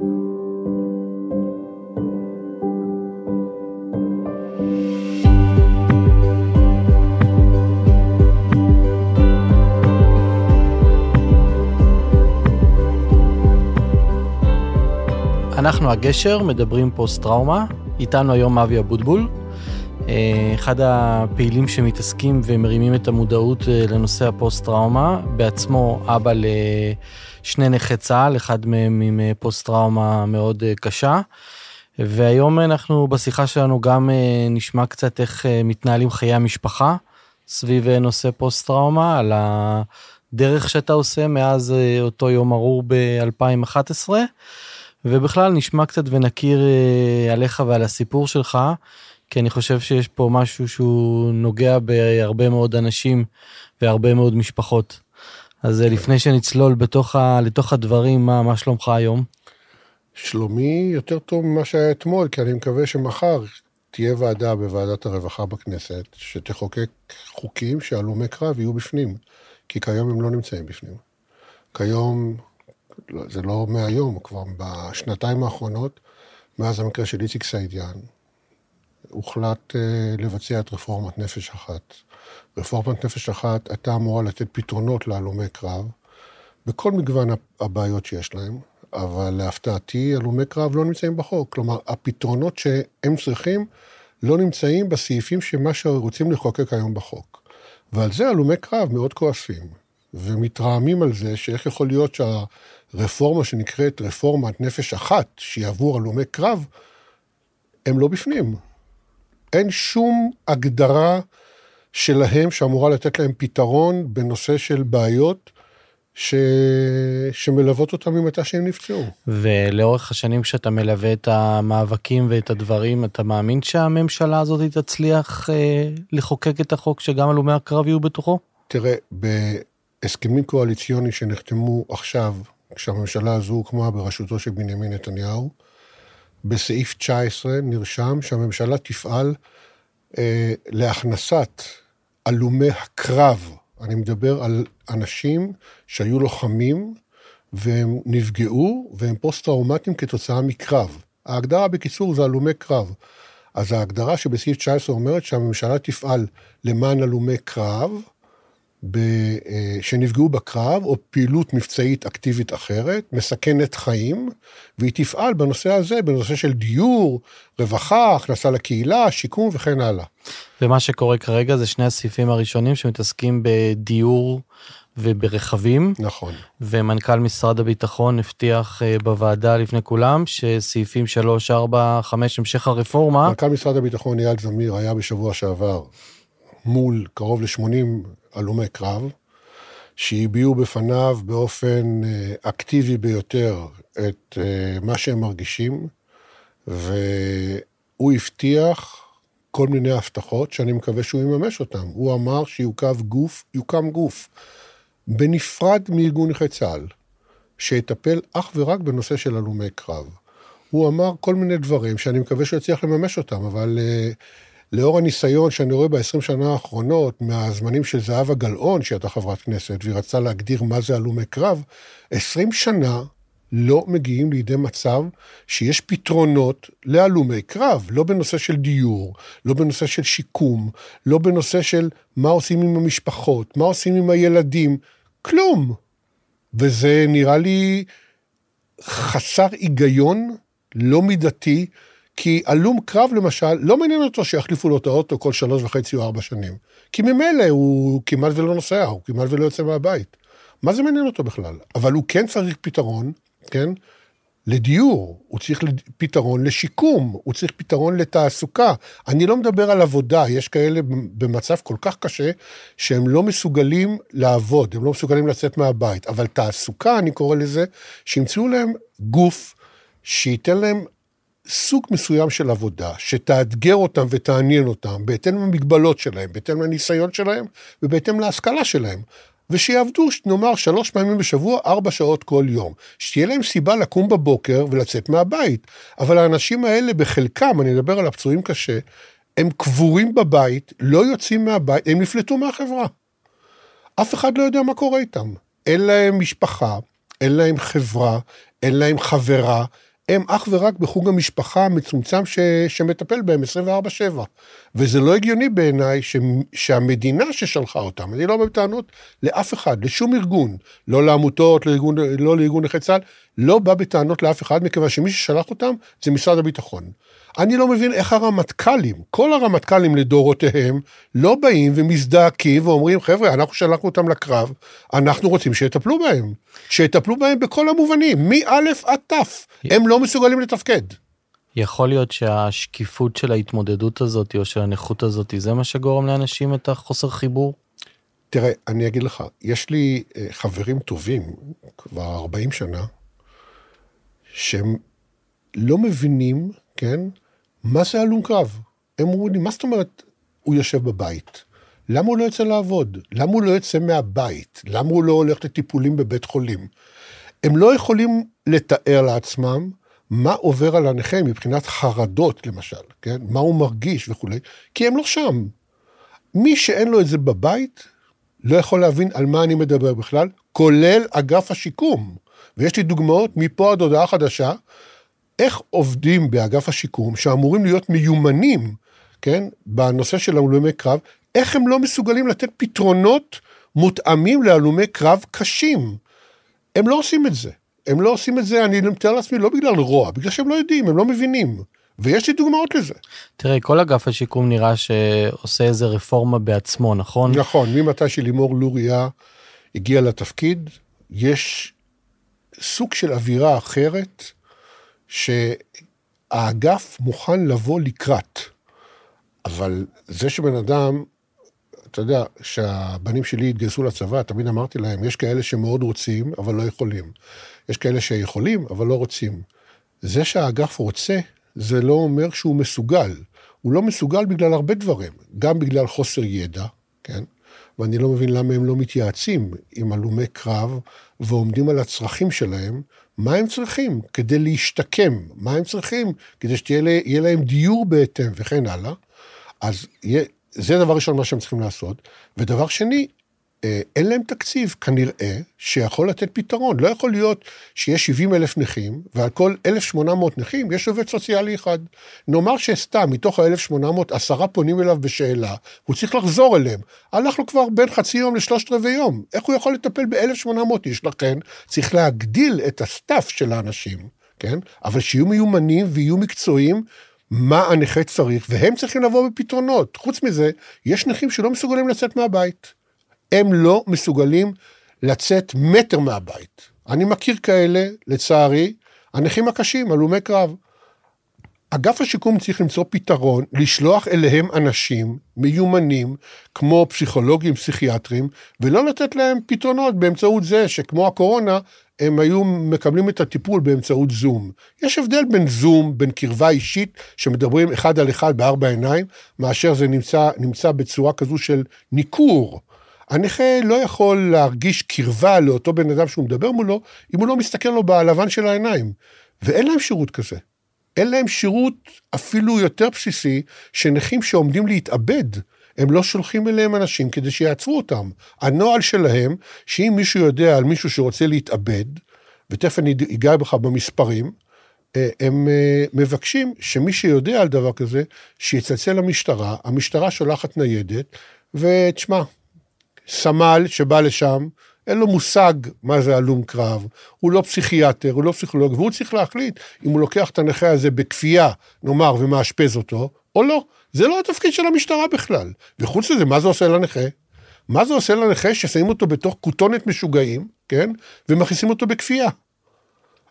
אנחנו הגשר, מדברים פוסט טראומה, איתנו היום אבי אבוטבול, אחד הפעילים שמתעסקים ומרימים את המודעות אה, לנושא הפוסט טראומה, בעצמו אבא לשני נכי צה"ל, אחד מהם עם אה, פוסט טראומה מאוד קשה. והיום אנחנו בשיחה שלנו גם נשמע קצת איך מתנהלים חיי המשפחה סביב נושא פוסט טראומה, על הדרך שאתה עושה מאז אותו יום ארור ב-2011. ובכלל נשמע קצת ונכיר אה, עליך ועל הסיפור שלך, כי אני חושב שיש פה משהו שהוא נוגע בהרבה מאוד אנשים והרבה מאוד משפחות. אז אה, לפני שנצלול בתוך ה, לתוך הדברים, מה, מה שלומך היום? שלומי יותר טוב ממה שהיה אתמול, כי אני מקווה שמחר תהיה ועדה בוועדת הרווחה בכנסת, שתחוקק חוקים שהלומי קרב יהיו בפנים, כי כיום הם לא נמצאים בפנים. כיום לא, זה לא מהיום, כבר בשנתיים האחרונות, מאז המקרה של איציק סעידיאן, הוחלט אה, לבצע את רפורמת נפש אחת. רפורמת נפש אחת הייתה אמורה לתת פתרונות להלומי קרב, בכל מגוון הבעיות שיש להם, אבל להפתעתי, הלומי קרב לא נמצאים בחוק. כלומר, הפתרונות שהם צריכים לא נמצאים בסעיפים שמה שרוצים לחוקק היום בחוק. ועל זה הלומי קרב מאוד כועסים, ומתרעמים על זה שאיך יכול להיות שה... רפורמה שנקראת רפורמת נפש אחת, שהיא עבור הלומי קרב, הם לא בפנים. אין שום הגדרה שלהם שאמורה לתת להם פתרון בנושא של בעיות ש... שמלוות אותם ממתי שהם נפצעו. ולאורך השנים שאתה מלווה את המאבקים ואת הדברים, אתה מאמין שהממשלה הזאת תצליח אה, לחוקק את החוק שגם הלומי הקרב יהיו בתוכו? תראה, בהסכמים קואליציוניים שנחתמו עכשיו, כשהממשלה הזו הוקמה בראשותו של בנימין נתניהו, בסעיף 19 נרשם שהממשלה תפעל אה, להכנסת הלומי הקרב, אני מדבר על אנשים שהיו לוחמים והם נפגעו והם פוסט-טראומטיים כתוצאה מקרב. ההגדרה בקיצור זה הלומי קרב. אז ההגדרה שבסעיף 19 אומרת שהממשלה תפעל למען הלומי קרב, ב, אה, שנפגעו בקרב, או פעילות מבצעית אקטיבית אחרת, מסכנת חיים, והיא תפעל בנושא הזה, בנושא של דיור, רווחה, הכנסה לקהילה, שיקום וכן הלאה. ומה שקורה כרגע זה שני הסעיפים הראשונים שמתעסקים בדיור וברכבים. נכון. ומנכ"ל משרד הביטחון הבטיח אה, בוועדה לפני כולם שסעיפים 3, 4, 5, המשך הרפורמה. מנכ"ל משרד הביטחון אייל זמיר היה בשבוע שעבר מול קרוב ל-80 הלומי קרב, שהביעו בפניו באופן אה, אקטיבי ביותר את אה, מה שהם מרגישים, והוא הבטיח כל מיני הבטחות שאני מקווה שהוא יממש אותן. הוא אמר שיוקם גוף, יוקם גוף בנפרד מארגון נכי צה"ל, שיטפל אך ורק בנושא של הלומי קרב. הוא אמר כל מיני דברים שאני מקווה שהוא יצליח לממש אותם, אבל uh, לאור הניסיון שאני רואה ב-20 שנה האחרונות, מהזמנים של זהבה גלאון, שהייתה חברת כנסת, והיא רצתה להגדיר מה זה הלומי קרב, 20 שנה לא מגיעים לידי מצב שיש פתרונות להלומי קרב, לא בנושא של דיור, לא בנושא של שיקום, לא בנושא של מה עושים עם המשפחות, מה עושים עם הילדים, כלום. וזה נראה לי חסר היגיון, לא מידתי, כי הלום קרב למשל, לא מעניין אותו שיחליפו לו את האוטו כל שלוש וחצי או ארבע שנים. כי ממילא הוא כמעט ולא נוסע, הוא כמעט ולא יוצא מהבית. מה זה מעניין אותו בכלל? אבל הוא כן צריך פתרון, כן? לדיור, הוא צריך פתרון לשיקום, הוא צריך פתרון לתעסוקה. אני לא מדבר על עבודה, יש כאלה במצב כל כך קשה שהם לא מסוגלים לעבוד, הם לא מסוגלים לצאת מהבית, אבל תעסוקה, אני קורא לזה, שימצאו להם גוף שייתן להם סוג מסוים של עבודה, שתאתגר אותם ותעניין אותם, בהתאם למגבלות שלהם, בהתאם לניסיון שלהם ובהתאם להשכלה שלהם. ושיעבדו, נאמר, שלוש פעמים בשבוע, ארבע שעות כל יום. שתהיה להם סיבה לקום בבוקר ולצאת מהבית. אבל האנשים האלה, בחלקם, אני מדבר על הפצועים קשה, הם קבורים בבית, לא יוצאים מהבית, הם נפלטו מהחברה. אף אחד לא יודע מה קורה איתם. אין להם משפחה, אין להם חברה, אין להם חברה, הם אך ורק בחוג המשפחה המצומצם ש, שמטפל בהם 24-7. וזה לא הגיוני בעיניי ש, שהמדינה ששלחה אותם, אני לא בא בטענות לאף אחד, לשום ארגון, לא לעמותות, לארגון, לא לארגון נכי צה"ל, לא בא בטענות לאף אחד, מכיוון שמי ששלח אותם זה משרד הביטחון. אני לא מבין איך הרמטכ"לים, כל הרמטכ"לים לדורותיהם, לא באים ומזדעקים ואומרים, חבר'ה, אנחנו שלחנו אותם לקרב, אנחנו רוצים שיטפלו בהם. שיטפלו בהם בכל המובנים, מא' עד ת', הם לא מסוגלים לתפקד. יכול להיות שהשקיפות של ההתמודדות הזאת או של הנכות הזאת זה מה שגורם לאנשים את החוסר חיבור? תראה, אני אגיד לך, יש לי אה, חברים טובים, כבר 40 שנה, שהם לא מבינים, כן, מה זה הלום קרב? הם אומרים לי, מה זאת אומרת הוא יושב בבית? למה הוא לא יוצא לעבוד? למה הוא לא יוצא מהבית? למה הוא לא הולך לטיפולים בבית חולים? הם לא יכולים לתאר לעצמם מה עובר על הנכה מבחינת חרדות, למשל, כן? מה הוא מרגיש וכולי, כי הם לא שם. מי שאין לו את זה בבית, לא יכול להבין על מה אני מדבר בכלל, כולל אגף השיקום. ויש לי דוגמאות מפה עד הודעה חדשה, איך עובדים באגף השיקום, שאמורים להיות מיומנים, כן, בנושא של הלומי קרב, איך הם לא מסוגלים לתת פתרונות מותאמים להלומי קרב קשים. הם לא עושים את זה. הם לא עושים את זה, אני מתאר לעצמי, לא בגלל רוע, בגלל שהם לא יודעים, הם לא מבינים. ויש לי דוגמאות לזה. תראה, כל אגף השיקום נראה שעושה איזה רפורמה בעצמו, נכון? נכון, ממתי שלימור לוריה הגיע לתפקיד, יש סוג של אווירה אחרת, שהאגף מוכן לבוא לקראת. אבל זה שבן אדם, אתה יודע, שהבנים שלי התגייסו לצבא, תמיד אמרתי להם, יש כאלה שמאוד רוצים, אבל לא יכולים. יש כאלה שיכולים, אבל לא רוצים. זה שהאגף רוצה, זה לא אומר שהוא מסוגל. הוא לא מסוגל בגלל הרבה דברים, גם בגלל חוסר ידע, כן? ואני לא מבין למה הם לא מתייעצים עם הלומי קרב ועומדים על הצרכים שלהם, מה הם צריכים כדי להשתקם, מה הם צריכים כדי שיהיה להם דיור בהתאם וכן הלאה. אז זה דבר ראשון מה שהם צריכים לעשות. ודבר שני, אין להם תקציב, כנראה, שיכול לתת פתרון. לא יכול להיות שיש 70 אלף נכים, ועל כל 1,800 נכים יש עובד סוציאלי אחד. נאמר שסתם, מתוך ה-1,800, עשרה פונים אליו בשאלה, הוא צריך לחזור אליהם. הלך לו כבר בין חצי יום לשלושת רבעי יום. איך הוא יכול לטפל ב-1,800 איש? לכן, צריך להגדיל את ה staff של האנשים, כן? אבל שיהיו מיומנים ויהיו מקצועיים. מה הנכה צריך, והם צריכים לבוא בפתרונות. חוץ מזה, יש נכים שלא מסוגלים לצאת מהבית. הם לא מסוגלים לצאת מטר מהבית. אני מכיר כאלה, לצערי, הנכים הקשים, הלומי קרב. אגף השיקום צריך למצוא פתרון, לשלוח אליהם אנשים מיומנים, כמו פסיכולוגים, פסיכיאטרים, ולא לתת להם פתרונות באמצעות זה שכמו הקורונה, הם היו מקבלים את הטיפול באמצעות זום. יש הבדל בין זום, בין קרבה אישית, שמדברים אחד על אחד בארבע עיניים, מאשר זה נמצא, נמצא בצורה כזו של ניכור. הנכה לא יכול להרגיש קרבה לאותו בן אדם שהוא מדבר מולו, אם הוא לא מסתכל לו בלבן של העיניים. ואין להם שירות כזה. אין להם שירות אפילו יותר בסיסי, שנכים שעומדים להתאבד, הם לא שולחים אליהם אנשים כדי שיעצרו אותם. הנוהל שלהם, שאם מישהו יודע על מישהו שרוצה להתאבד, ותכף אני אגע בך במספרים, אה, הם אה, מבקשים שמי שיודע על דבר כזה, שיצלצל למשטרה, המשטרה שולחת ניידת, ותשמע, סמל שבא לשם, אין לו מושג מה זה הלום קרב, הוא לא פסיכיאטר, הוא לא פסיכולוג, והוא צריך להחליט אם הוא לוקח את הנכה הזה בכפייה, נאמר, ומאשפז אותו, או לא. זה לא התפקיד של המשטרה בכלל. וחוץ מזה, מה זה עושה לנכה? מה זה עושה לנכה ששמים אותו בתוך כותונת משוגעים, כן? ומכניסים אותו בכפייה.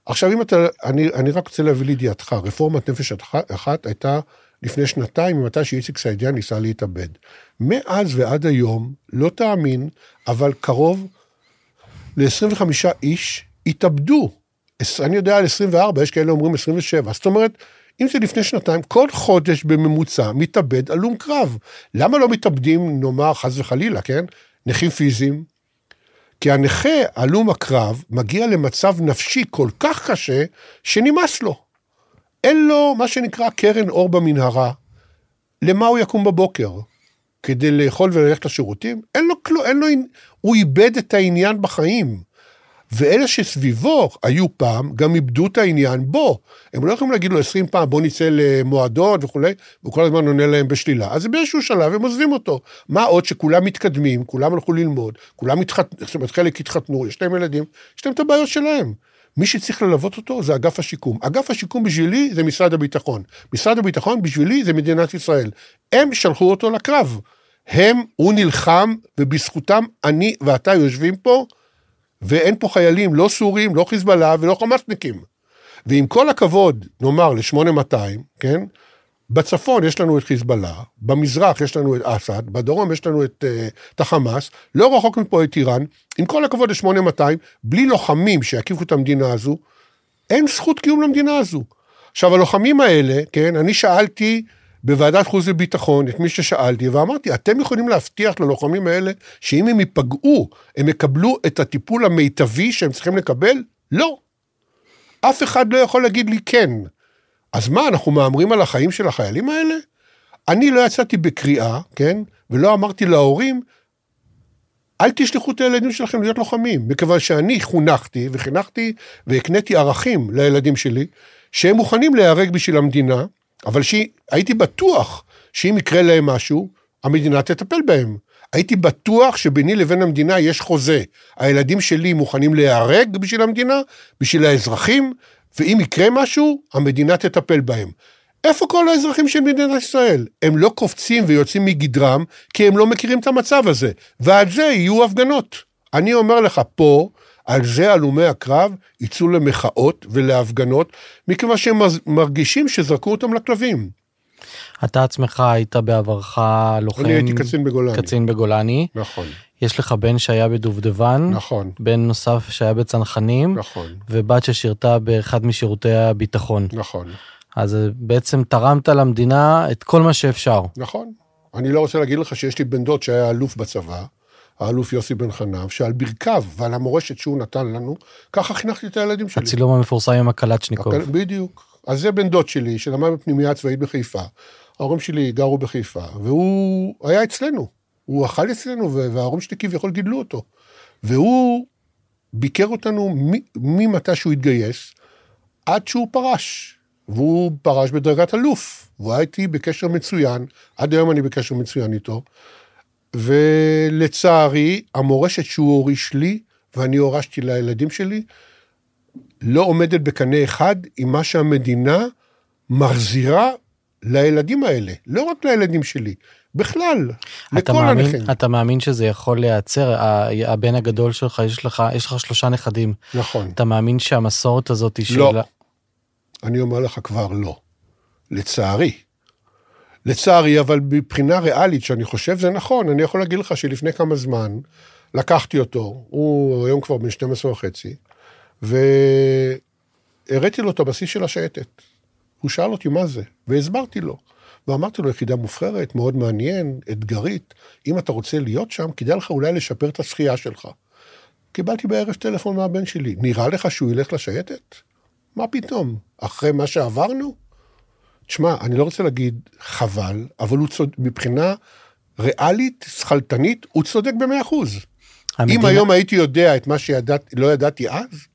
עכשיו, אם אתה, אני, אני רק רוצה להביא לידיעתך, רפורמת נפש אחת הייתה לפני שנתיים, ממתי שאיציק סעידיאן ניסה להתאבד. מאז ועד היום, לא תאמין, אבל קרוב ל-25 איש התאבדו. אני יודע על 24, יש כאלה אומרים 27. זאת אומרת, אם זה לפני שנתיים, כל חודש בממוצע מתאבד הלום קרב. למה לא מתאבדים, נאמר, חס וחלילה, כן? נכים פיזיים? כי הנכה, הלום הקרב, מגיע למצב נפשי כל כך קשה, שנמאס לו. אין לו מה שנקרא קרן אור במנהרה. למה הוא יקום בבוקר? כדי לאכול וללכת לשירותים? אין לו כלום, אין לו, הוא איבד את העניין בחיים. ואלה שסביבו היו פעם, גם איבדו את העניין בו. הם לא יכולים להגיד לו 20 פעם, בוא נצא למועדות וכולי, והוא כל הזמן עונה להם בשלילה. אז באיזשהו שלב הם עוזבים אותו. מה עוד שכולם מתקדמים, כולם הלכו ללמוד, כולם התחתנו, זאת אומרת, חלק התחתנו, יש להם ילדים, יש להם את הבעיות שלהם. מי שצריך ללוות אותו זה אגף השיקום. אגף השיקום בשבילי זה משרד הביטחון. משרד הביטחון בשבילי זה מדינת ישראל. הם שלחו אותו לקרב. הם, הוא נלחם, ובזכותם אני ואתה יושבים פה, ואין פה חיילים, לא סורים, לא חיזבאללה ולא חמאסניקים. ועם כל הכבוד, נאמר, ל-8200, כן? בצפון יש לנו את חיזבאללה, במזרח יש לנו את אסד, בדרום יש לנו את, uh, את החמאס, לא רחוק מפה את איראן, עם כל הכבוד ל-8200, בלי לוחמים שיקיפו את המדינה הזו, אין זכות קיום למדינה הזו. עכשיו, הלוחמים האלה, כן, אני שאלתי בוועדת חוץ וביטחון את מי ששאלתי, ואמרתי, אתם יכולים להבטיח ללוחמים האלה שאם הם ייפגעו, הם יקבלו את הטיפול המיטבי שהם צריכים לקבל? לא. אף אחד לא יכול להגיד לי כן. אז מה, אנחנו מהמרים על החיים של החיילים האלה? אני לא יצאתי בקריאה, כן? ולא אמרתי להורים, אל תשלחו את הילדים שלכם להיות לוחמים, מכיוון שאני חונכתי וחינכתי והקניתי ערכים לילדים שלי, שהם מוכנים להיהרג בשביל המדינה, אבל שהייתי בטוח שאם יקרה להם משהו, המדינה תטפל בהם. הייתי בטוח שביני לבין המדינה יש חוזה. הילדים שלי מוכנים להיהרג בשביל המדינה, בשביל האזרחים, ואם יקרה משהו, המדינה תטפל בהם. איפה כל האזרחים של מדינת ישראל? הם לא קופצים ויוצאים מגדרם, כי הם לא מכירים את המצב הזה, ועל זה יהיו הפגנות. אני אומר לך, פה, על זה הלומי הקרב יצאו למחאות ולהפגנות, מכיוון שהם מרגישים שזרקו אותם לכלבים. אתה עצמך היית בעברך לוחם. אני הייתי קצין בגולני. קצין בגולני. נכון. יש לך בן שהיה בדובדבן. נכון. בן נוסף שהיה בצנחנים. נכון. ובת ששירתה באחד משירותי הביטחון. נכון. אז בעצם תרמת למדינה את כל מה שאפשר. נכון. אני לא רוצה להגיד לך שיש לי בן דוד שהיה אלוף בצבא, האלוף יוסי בן חנב, שעל ברכיו ועל המורשת שהוא נתן לנו, ככה חינכתי את הילדים שלי. הצילום המפורסם עם הקלצ'ניקוב. הקל... בדיוק. אז זה בן דוד שלי, שלמד בפנימייה צבאית בחיפה. ההורים שלי גרו בחיפה, והוא היה אצלנו. הוא אכל אצלנו, וההורים שלי כביכול גידלו אותו. והוא ביקר אותנו ממתי שהוא התגייס, עד שהוא פרש. והוא פרש בדרגת אלוף. והוא היה איתי בקשר מצוין, עד היום אני בקשר מצוין איתו. ולצערי, המורשת שהוא הוריש לי, ואני הורשתי לילדים שלי, לא עומדת בקנה אחד עם מה שהמדינה מחזירה לילדים האלה, לא רק לילדים שלי, בכלל, לכל מאמין, הנכים. אתה מאמין שזה יכול להיעצר? הבן הגדול שלך, יש לך, יש לך שלושה נכדים. נכון. אתה מאמין שהמסורת הזאת היא לא. של... אני אומר לך כבר לא. לצערי. לצערי, אבל מבחינה ריאלית, שאני חושב זה נכון, אני יכול להגיד לך שלפני כמה זמן לקחתי אותו, הוא היום כבר בן 12 וחצי, והראיתי לו את הבסיס של השייטת. הוא שאל אותי מה זה, והסברתי לו. ואמרתי לו, יחידה מובחרת, מאוד מעניין, אתגרית, אם אתה רוצה להיות שם, כדאי לך אולי לשפר את השחייה שלך. קיבלתי בערב טלפון מהבן שלי, נראה לך שהוא ילך לשייטת? מה פתאום? אחרי מה שעברנו? תשמע, אני לא רוצה להגיד חבל, אבל הוא צודק, מבחינה ריאלית, שכלתנית, הוא צודק במאה אחוז. המדינה... אם היום הייתי יודע את מה שלא ידעתי אז,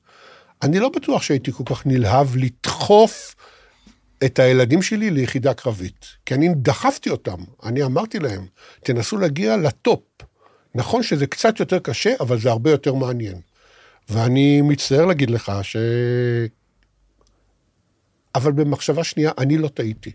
אני לא בטוח שהייתי כל כך נלהב לדחוף את הילדים שלי ליחידה קרבית. כי אני דחפתי אותם, אני אמרתי להם, תנסו להגיע לטופ. נכון שזה קצת יותר קשה, אבל זה הרבה יותר מעניין. ואני מצטער להגיד לך ש... אבל במחשבה שנייה, אני לא טעיתי.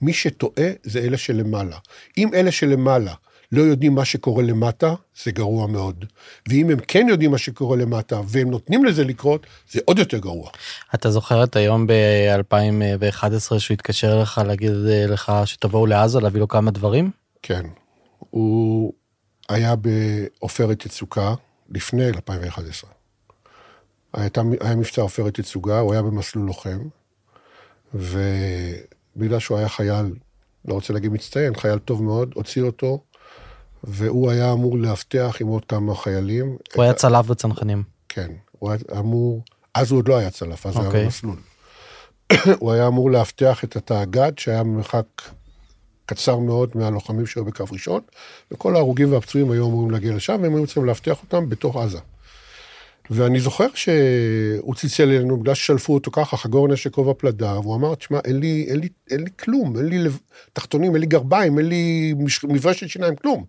מי שטועה זה אלה שלמעלה. אם אלה שלמעלה לא יודעים מה שקורה למטה, זה גרוע מאוד. ואם הם כן יודעים מה שקורה למטה, והם נותנים לזה לקרות, זה עוד יותר גרוע. אתה זוכר את היום ב-2011 שהוא התקשר אליך להגיד לך שתבואו לעזה להביא לו כמה דברים? כן. הוא היה בעופרת יצוקה לפני 2011. היה, היה מבצע עופרת יצוגה, הוא היה במסלול לוחם, ובגלל שהוא היה חייל, לא רוצה להגיד מצטיין, חייל טוב מאוד, הוציא אותו, והוא היה אמור לאבטח עם עוד כמה חיילים. הוא היה צלף בצנחנים. כן, הוא היה אמור, אז הוא עוד לא היה צלף, אז okay. הוא היה אוקיי. במסלול. הוא היה אמור לאבטח את התאגד, שהיה במרחק קצר מאוד מהלוחמים שהיו בקו ראשון, וכל ההרוגים והפצועים היו אמורים להגיע לשם, והם היו צריכים לאבטח אותם בתוך עזה. ואני זוכר שהוא צלצל אלינו בגלל ששלפו אותו ככה, חגור נשק כובע פלדה, והוא אמר, תשמע, אין לי, אין, לי, אין לי כלום, אין לי לב... תחתונים, אין לי גרביים, אין לי מש... מברשת שיניים, כלום.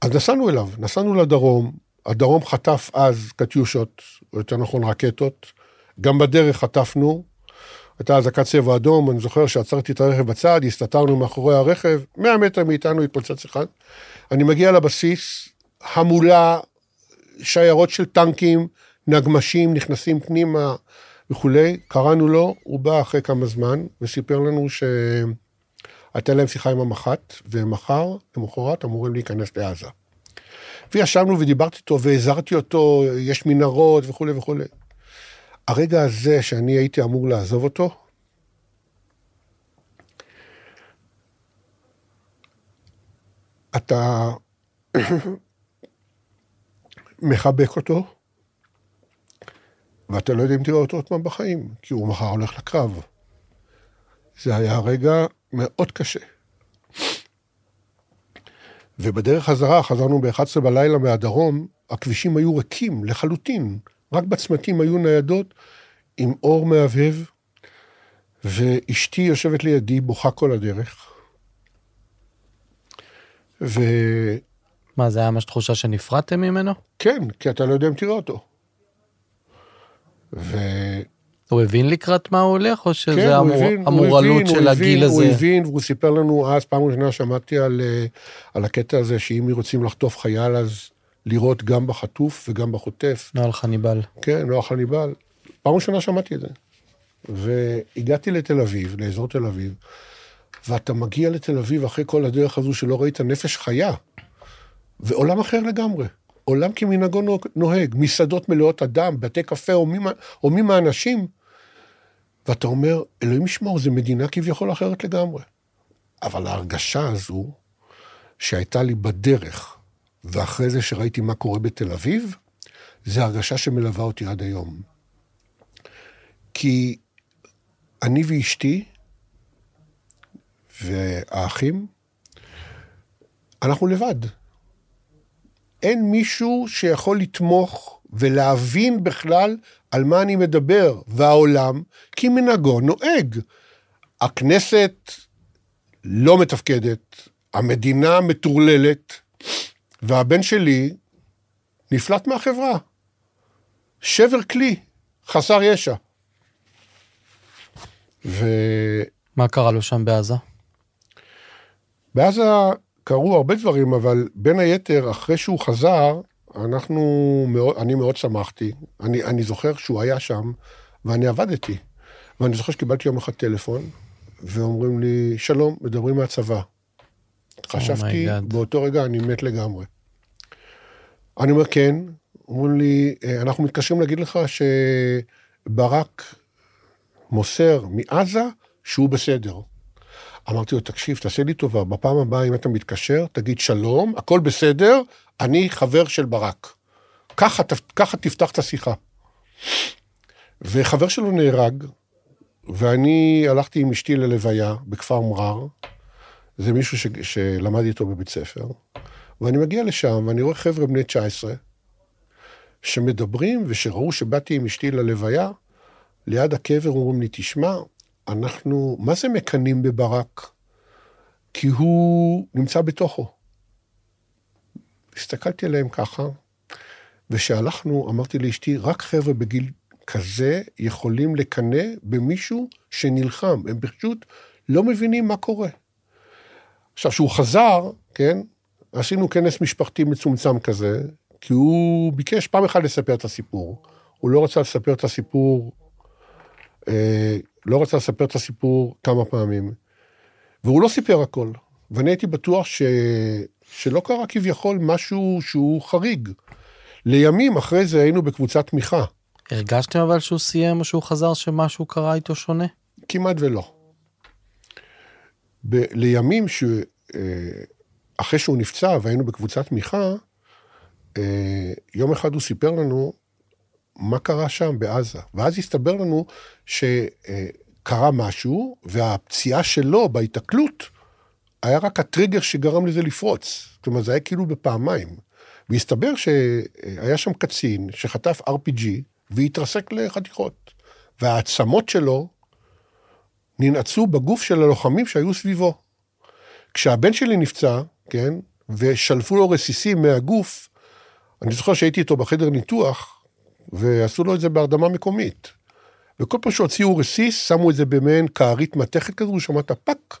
אז נסענו אליו, נסענו לדרום, הדרום חטף אז קטיושות, או יותר נכון רקטות, גם בדרך חטפנו, הייתה אזעקת צבע אדום, אני זוכר שעצרתי את הרכב בצד, הסתתרנו מאחורי הרכב, 100 מטר מאיתנו התפוצץ אחד. אני מגיע לבסיס, המולה, שיירות של טנקים, נגמשים, נכנסים פנימה וכולי, קראנו לו, הוא בא אחרי כמה זמן וסיפר לנו שהייתה להם שיחה עם המח"ט, ומחר, למחרת, אמורים להיכנס לעזה. וישבנו ודיברתי איתו והזהרתי אותו, יש מנהרות וכולי וכולי. הרגע הזה שאני הייתי אמור לעזוב אותו, אתה מחבק אותו, ואתה לא יודע אם תראה אותו עוד פעם בחיים, כי הוא מחר הולך לקרב. זה היה רגע מאוד קשה. ובדרך חזרה, חזרנו ב-11 בלילה מהדרום, הכבישים היו ריקים לחלוטין. רק בצמתים היו ניידות עם אור מהבהב, ואשתי יושבת לידי, בוכה כל הדרך. ו... מה, זה היה ממש תחושה שנפרדתם ממנו? כן, כי אתה לא יודע אם תראה אותו. ו... הוא הבין לקראת מה הוא הולך, או שזה כן, הוא המור... הבין, הוא המורלות הבין, של הוא הגיל הבין, הוא הזה? הבין, והוא סיפר לנו אז, פעם ראשונה שמעתי על, אה, על הקטע הזה, שאם רוצים לחטוף חייל, אז לירות גם בחטוף וגם בחוטף. נוהל חניבל. כן, לא החניבל. פעם ראשונה שמעתי את זה. והגעתי לתל אביב, לאזור תל אביב, ואתה מגיע לתל אביב אחרי כל הדרך הזו שלא ראית נפש חיה, ועולם אחר לגמרי. עולם כמנהגו נוהג, מסעדות מלאות אדם, בתי קפה הומים, האנשים, ואתה אומר, אלוהים ישמור, זו מדינה כביכול אחרת לגמרי. אבל ההרגשה הזו, שהייתה לי בדרך, ואחרי זה שראיתי מה קורה בתל אביב, זו הרגשה שמלווה אותי עד היום. כי אני ואשתי והאחים, אנחנו לבד. אין מישהו שיכול לתמוך ולהבין בכלל על מה אני מדבר, והעולם כמנהגו נוהג. הכנסת לא מתפקדת, המדינה מטורללת, והבן שלי נפלט מהחברה. שבר כלי, חסר ישע. ובעזה מה קרה לו שם בעזה? קרו הרבה דברים, אבל בין היתר, אחרי שהוא חזר, אנחנו מאוד, אני מאוד שמחתי. אני, אני זוכר שהוא היה שם, ואני עבדתי. ואני זוכר שקיבלתי יום אחד טלפון, ואומרים לי, שלום, מדברים מהצבא. חשבתי, God. באותו רגע אני מת לגמרי. אני אומר, כן. אומרים לי, "אה, אנחנו מתקשרים להגיד לך שברק מוסר מעזה שהוא בסדר. אמרתי לו, תקשיב, תעשה לי טובה, בפעם הבאה אם אתה מתקשר, תגיד שלום, הכל בסדר, אני חבר של ברק. ככה, ככה תפתח את השיחה. וחבר שלו נהרג, ואני הלכתי עם אשתי ללוויה בכפר מרר, זה מישהו ש... שלמד איתו בבית ספר, ואני מגיע לשם, ואני רואה חבר'ה בני 19, שמדברים, ושראו שבאתי עם אשתי ללוויה, ליד הקבר אומרים לי, תשמע, אנחנו, מה זה מקנאים בברק? כי הוא נמצא בתוכו. הסתכלתי עליהם ככה, וכשהלכנו, אמרתי לאשתי, רק חבר'ה בגיל כזה יכולים לקנא במישהו שנלחם. הם פשוט לא מבינים מה קורה. עכשיו, כשהוא חזר, כן, עשינו כנס משפחתי מצומצם כזה, כי הוא ביקש פעם אחת לספר את הסיפור. הוא לא רצה לספר את הסיפור, אה, לא רצה לספר את הסיפור כמה פעמים. והוא לא סיפר הכל. ואני הייתי בטוח ש... שלא קרה כביכול משהו שהוא חריג. לימים אחרי זה היינו בקבוצת תמיכה. הרגשתם אבל שהוא סיים או שהוא חזר שמשהו קרה איתו שונה? כמעט ולא. ב- לימים, ש... אה, אחרי שהוא נפצע והיינו בקבוצת תמיכה, אה, יום אחד הוא סיפר לנו מה קרה שם בעזה. ואז הסתבר לנו שקרה משהו, והפציעה שלו בהיתקלות היה רק הטריגר שגרם לזה לפרוץ. כלומר, זה היה כאילו בפעמיים. והסתבר שהיה שם קצין שחטף RPG והתרסק לחתיכות, והעצמות שלו ננעצו בגוף של הלוחמים שהיו סביבו. כשהבן שלי נפצע, כן, ושלפו לו רסיסים מהגוף, אני זוכר שהייתי איתו בחדר ניתוח, ועשו לו את זה בהרדמה מקומית. וכל פעם שהוציאו רסיס, שמו את זה במעין כערית מתכת כזו, הוא שמע את הפאק,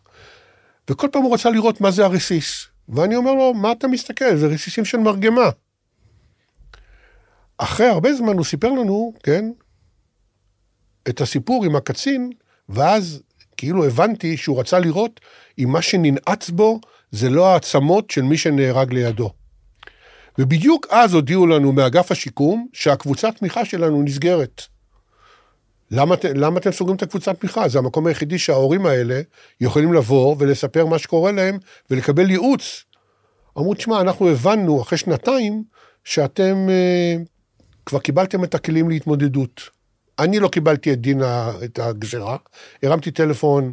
וכל פעם הוא רצה לראות מה זה הרסיס. ואני אומר לו, מה אתה מסתכל? זה רסיסים של מרגמה. אחרי הרבה זמן הוא סיפר לנו, כן, את הסיפור עם הקצין, ואז כאילו הבנתי שהוא רצה לראות אם מה שננעץ בו זה לא העצמות של מי שנהרג לידו. ובדיוק אז הודיעו לנו מאגף השיקום שהקבוצת תמיכה שלנו נסגרת. למה, למה אתם סוגרים את הקבוצת תמיכה? זה המקום היחידי שההורים האלה יכולים לבוא ולספר מה שקורה להם ולקבל ייעוץ. אמרו, תשמע, אנחנו הבנו אחרי שנתיים שאתם אה, כבר קיבלתם את הכלים להתמודדות. אני לא קיבלתי את דין, את הגזרה, הרמתי טלפון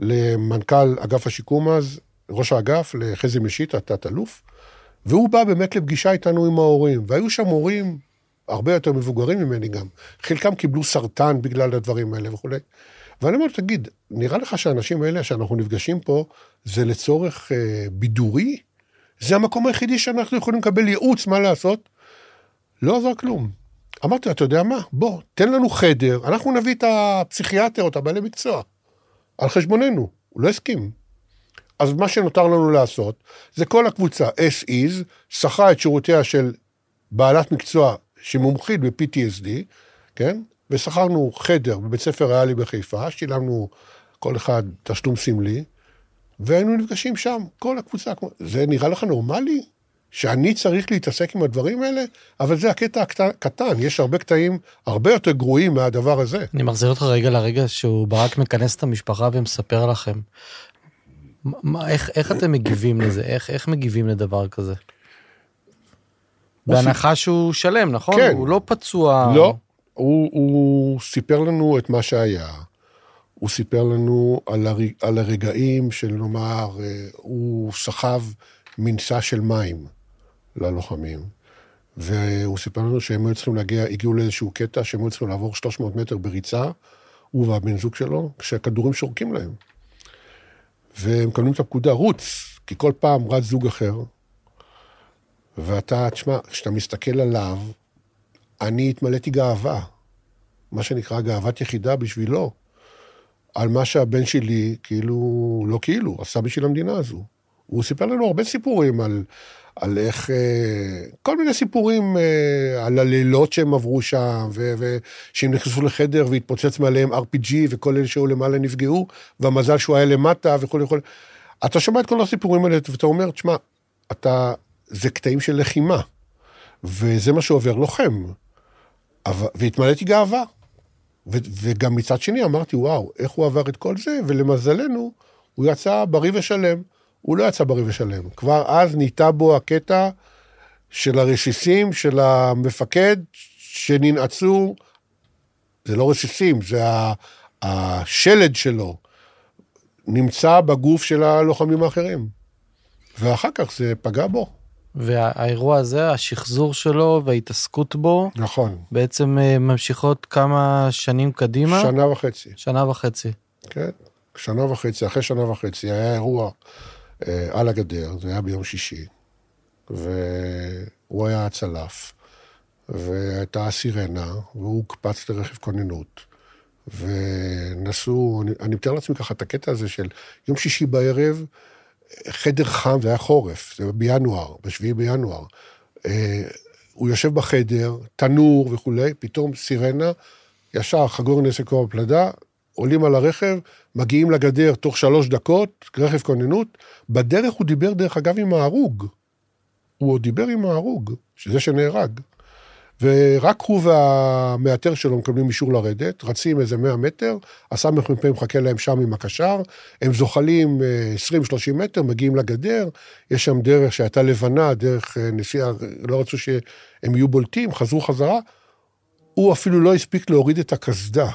למנכ"ל אגף השיקום אז, ראש האגף, לחזי משיטה, תת-אלוף, והוא בא באמת לפגישה איתנו עם ההורים, והיו שם הורים הרבה יותר מבוגרים ממני גם. חלקם קיבלו סרטן בגלל הדברים האלה וכולי. ואני אומר, תגיד, נראה לך שהאנשים האלה שאנחנו נפגשים פה, זה לצורך אה, בידורי? זה המקום היחידי שאנחנו יכולים לקבל ייעוץ מה לעשות? לא עזר כלום. אמרתי, אתה יודע מה? בוא, תן לנו חדר, אנחנו נביא את הפסיכיאטר או את הבעלי מקצוע, על חשבוננו. הוא לא הסכים. אז מה שנותר לנו לעשות, זה כל הקבוצה as is, שכרה את שירותיה של בעלת מקצוע שמומחית ב-PTSD, כן? ושכרנו חדר בבית ספר ריאלי בחיפה, שילמנו כל אחד תשלום סמלי, והיינו נפגשים שם, כל הקבוצה. זה נראה לך נורמלי? שאני צריך להתעסק עם הדברים האלה, אבל זה הקטע הקטן, יש הרבה קטעים הרבה יותר גרועים מהדבר הזה. אני מחזיר אותך רגע לרגע שהוא ברק מכנס את המשפחה ומספר לכם. מה, איך, איך אתם מגיבים לזה? איך, איך מגיבים לדבר כזה? בהנחה שהוא שלם, נכון? כן. הוא לא פצוע. לא, הוא, הוא סיפר לנו את מה שהיה. הוא סיפר לנו על, הר... על הרגעים של נאמר, אה, הוא סחב מנסה של מים ללוחמים. והוא סיפר לנו שהם היו צריכים להגיע, הגיעו לאיזשהו קטע שהם היו צריכים לעבור 300 מטר בריצה, הוא והבן זוג שלו, כשהכדורים שורקים להם. והם מקבלים את הפקודה, רוץ, כי כל פעם רץ זוג אחר, ואתה, תשמע, כשאתה מסתכל עליו, אני התמלאתי גאווה, מה שנקרא גאוות יחידה בשבילו, על מה שהבן שלי, כאילו, לא כאילו, עשה בשביל המדינה הזו. הוא סיפר לנו הרבה סיפורים על, על איך, אה, כל מיני סיפורים אה, על הלילות שהם עברו שם, ושהם נכנסו לחדר והתפוצץ מעליהם RPG, וכל אלה שהיו למעלה נפגעו, והמזל שהוא היה למטה וכולי וכולי. אתה שומע את כל הסיפורים האלה, ואתה אומר, תשמע, אתה, זה קטעים של לחימה, וזה מה שעובר לוחם. והתמלאתי גאווה. וגם מצד שני אמרתי, וואו, איך הוא עבר את כל זה, ולמזלנו, הוא יצא בריא ושלם. הוא לא יצא בריא ושלם. כבר אז ניטע בו הקטע של הרסיסים של המפקד שננעצו, זה לא רסיסים, זה השלד שלו, נמצא בגוף של הלוחמים האחרים. ואחר כך זה פגע בו. והאירוע הזה, השחזור שלו וההתעסקות בו, נכון. בעצם אה, ממשיכות כמה שנים קדימה. שנה וחצי. שנה וחצי. כן, שנה וחצי, אחרי שנה וחצי היה אירוע על הגדר, זה היה ביום שישי, והוא היה הצלף, והייתה סירנה, והוא הוקפץ לרכב כוננות, ונסעו, אני, אני מתאר לעצמי ככה את הקטע הזה של יום שישי בערב, חדר חם, זה היה חורף, זה בינואר, בשביעי בינואר. אה, הוא יושב בחדר, תנור וכולי, פתאום סירנה, ישר חגור נעשה כובע פלדה, עולים על הרכב, מגיעים לגדר תוך שלוש דקות, רכב כוננות. בדרך הוא דיבר, דרך אגב, עם ההרוג. הוא עוד דיבר עם ההרוג, שזה שנהרג. ורק הוא והמאתר שלו מקבלים אישור לרדת, רצים איזה 100 מטר, הסמ"פ מחכה להם שם עם הקשר, הם זוחלים 20-30 אה, מטר, מגיעים לגדר, יש שם דרך שהייתה לבנה, דרך אה, נסיעה, לא רצו שהם יהיו בולטים, חזרו חזרה. הוא אפילו לא הספיק להוריד את הקסדה.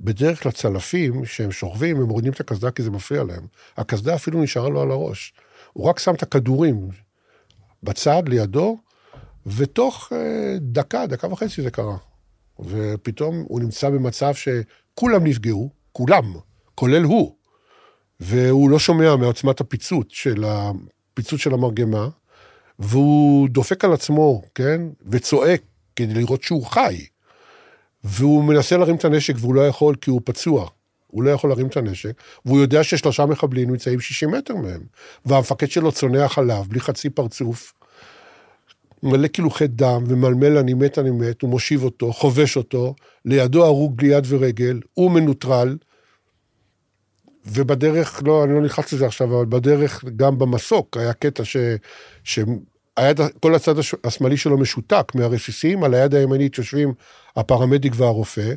בדרך כלל צלפים, שהם שוכבים, הם מורידים את הקסדה כי זה מפריע להם. הקסדה אפילו נשארה לו על הראש. הוא רק שם את הכדורים. בצד, לידו, ותוך אה, דקה, דקה וחצי זה קרה. ופתאום הוא נמצא במצב שכולם נפגעו, כולם, כולל הוא, והוא לא שומע מעוצמת הפיצוץ של, הפיצוץ של המרגמה, והוא דופק על עצמו, כן, וצועק כדי לראות שהוא חי. והוא מנסה להרים את הנשק והוא לא יכול כי הוא פצוע. הוא לא יכול להרים את הנשק, והוא יודע ששלושה מחבלים נמצאים 60 מטר מהם. והמפקד שלו צונח עליו, בלי חצי פרצוף, מלא קילוחי דם, ומלמל אני מת, אני מת, הוא מושיב אותו, חובש אותו, לידו הרוג בלי יד ורגל, הוא מנוטרל, ובדרך, לא, אני לא נכנס לזה עכשיו, אבל בדרך, גם במסוק, היה קטע ש... ש... היד, כל הצד השמאלי שלו משותק מהרסיסים, על היד הימנית יושבים הפרמדיק והרופא,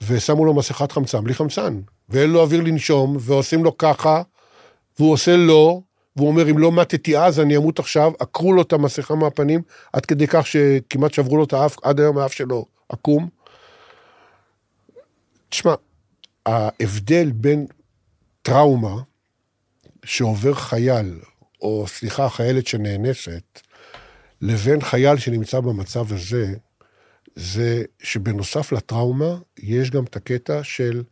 ושמו לו מסכת חמצן בלי חמצן, ואין לו אוויר לנשום, ועושים לו ככה, והוא עושה לא, והוא אומר, אם לא מתתי אז, אני אמות עכשיו, עקרו לו את המסכה מהפנים, עד כדי כך שכמעט שברו לו את האף, עד היום האף שלו עקום. תשמע, ההבדל בין טראומה שעובר חייל, או סליחה, חיילת שנאנסת, לבין חייל שנמצא במצב הזה, זה שבנוסף לטראומה, יש גם את הקטע של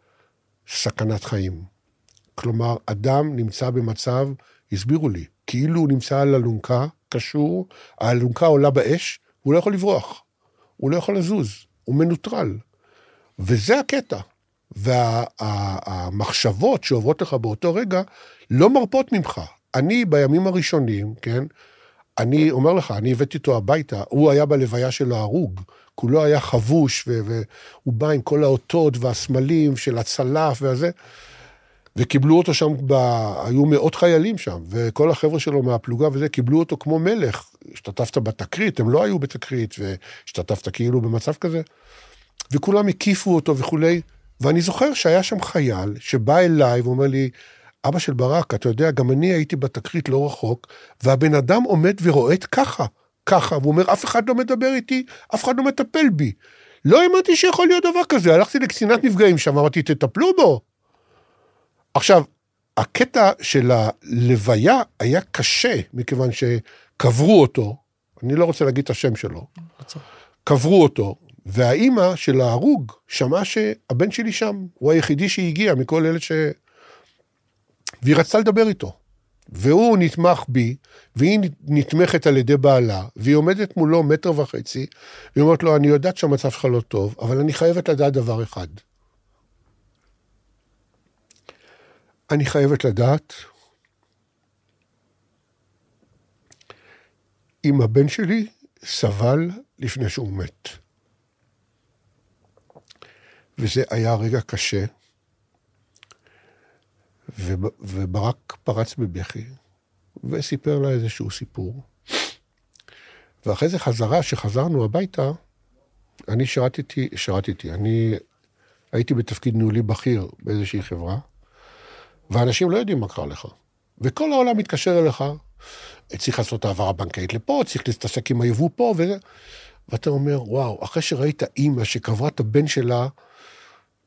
סכנת חיים. כלומר, אדם נמצא במצב, הסבירו לי, כאילו הוא נמצא על אלונקה, קשור, האלונקה עולה באש, הוא לא יכול לברוח, הוא לא יכול לזוז, הוא מנוטרל. וזה הקטע. והמחשבות וה, שעוברות לך באותו רגע לא מרפות ממך. אני בימים הראשונים, כן, אני אומר לך, אני הבאתי אותו הביתה, הוא היה בלוויה של ההרוג, כולו היה חבוש, והוא בא עם כל האותות והסמלים של הצלף והזה, וקיבלו אותו שם, ב... היו מאות חיילים שם, וכל החבר'ה שלו מהפלוגה וזה, קיבלו אותו כמו מלך. השתתפת בתקרית, הם לא היו בתקרית, והשתתפת כאילו במצב כזה, וכולם הקיפו אותו וכולי. ואני זוכר שהיה שם חייל שבא אליי ואומר לי, אבא של ברק, אתה יודע, גם אני הייתי בתקרית לא רחוק, והבן אדם עומד ורועט ככה, ככה, והוא אומר, אף אחד לא מדבר איתי, אף אחד לא מטפל בי. לא האמנתי שיכול להיות דבר כזה, הלכתי לקצינת נפגעים שם, אמרתי, תטפלו בו. עכשיו, הקטע של הלוויה היה קשה, מכיוון שקברו אותו, אני לא רוצה להגיד את השם שלו, קברו אותו, והאימא של ההרוג שמעה שהבן שלי שם, הוא היחידי שהגיע מכל אלה ש... והיא רצתה לדבר איתו. והוא נתמך בי, והיא נתמכת על ידי בעלה, והיא עומדת מולו מטר וחצי, והיא אומרת לו, אני יודעת שהמצב שלך לא טוב, אבל אני חייבת לדעת דבר אחד. אני חייבת לדעת אם הבן שלי סבל לפני שהוא מת. וזה היה רגע קשה, וברק פרץ בבכי, וסיפר לה איזשהו סיפור. ואחרי זה חזרה, כשחזרנו הביתה, אני שירתתי, שירתתי, אני הייתי בתפקיד ניהולי בכיר באיזושהי חברה, ואנשים לא יודעים מה קרה לך. וכל העולם מתקשר אליך, צריך לעשות העברה בנקאית לפה, צריך להתעסק עם היבוא פה, וזה. ואתה אומר, וואו, אחרי שראית אימא שקברה את הבן שלה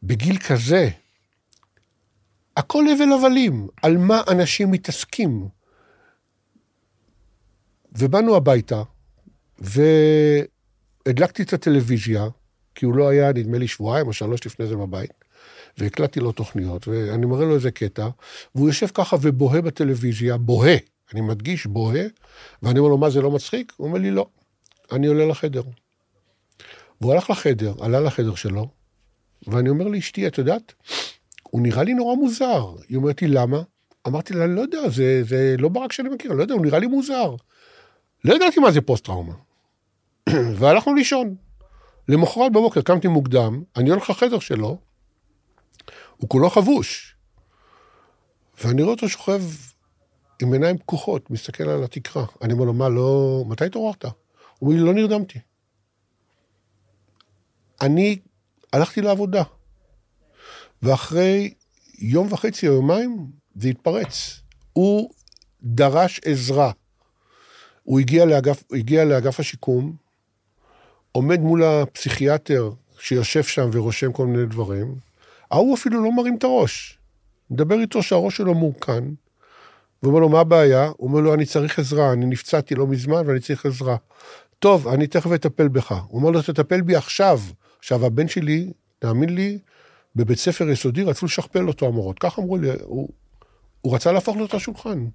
בגיל כזה, הכל הבל הבלים, על מה אנשים מתעסקים. ובאנו הביתה, והדלקתי את הטלוויזיה, כי הוא לא היה, נדמה לי, שבועיים או שלוש לפני זה בבית, והקלטתי לו תוכניות, ואני מראה לו איזה קטע, והוא יושב ככה ובוהה בטלוויזיה, בוהה, אני מדגיש, בוהה, ואני אומר לו, מה, זה לא מצחיק? הוא אומר לי, לא, אני עולה לחדר. והוא הלך לחדר, עלה לחדר שלו, ואני אומר לאשתי, את יודעת, הוא נראה לי נורא מוזר. היא אומרת לי, למה? אמרתי לה, לא יודע, זה, זה לא ברק שאני מכיר, לא יודע, הוא נראה לי מוזר. לא ידעתי מה זה פוסט-טראומה. והלכנו לישון. למחרת בבוקר קמתי מוקדם, אני הולך לחדר שלו, הוא כולו חבוש. ואני רואה אותו שוכב עם עיניים פקוחות, מסתכל על התקרה. אני אומר לו, מה, לא... מתי התעוררת? הוא אומר לי, לא נרדמתי. אני הלכתי לעבודה. ואחרי יום וחצי או יומיים זה התפרץ. הוא דרש עזרה. הוא הגיע לאגף, הגיע לאגף השיקום, עומד מול הפסיכיאטר שיושב שם ורושם כל מיני דברים, ההוא אפילו לא מרים את הראש. מדבר איתו שהראש שלו מורכן, והוא אומר לו, מה הבעיה? הוא אומר לו, אני צריך עזרה, אני נפצעתי לא מזמן ואני צריך עזרה. טוב, אני תכף אטפל בך. הוא אומר לו, תטפל בי עכשיו. עכשיו, הבן שלי, תאמין לי, בבית ספר יסודי רצו לשכפל אותו המורות. כך אמרו לי, הוא, הוא רצה להפוך לו את השולחן.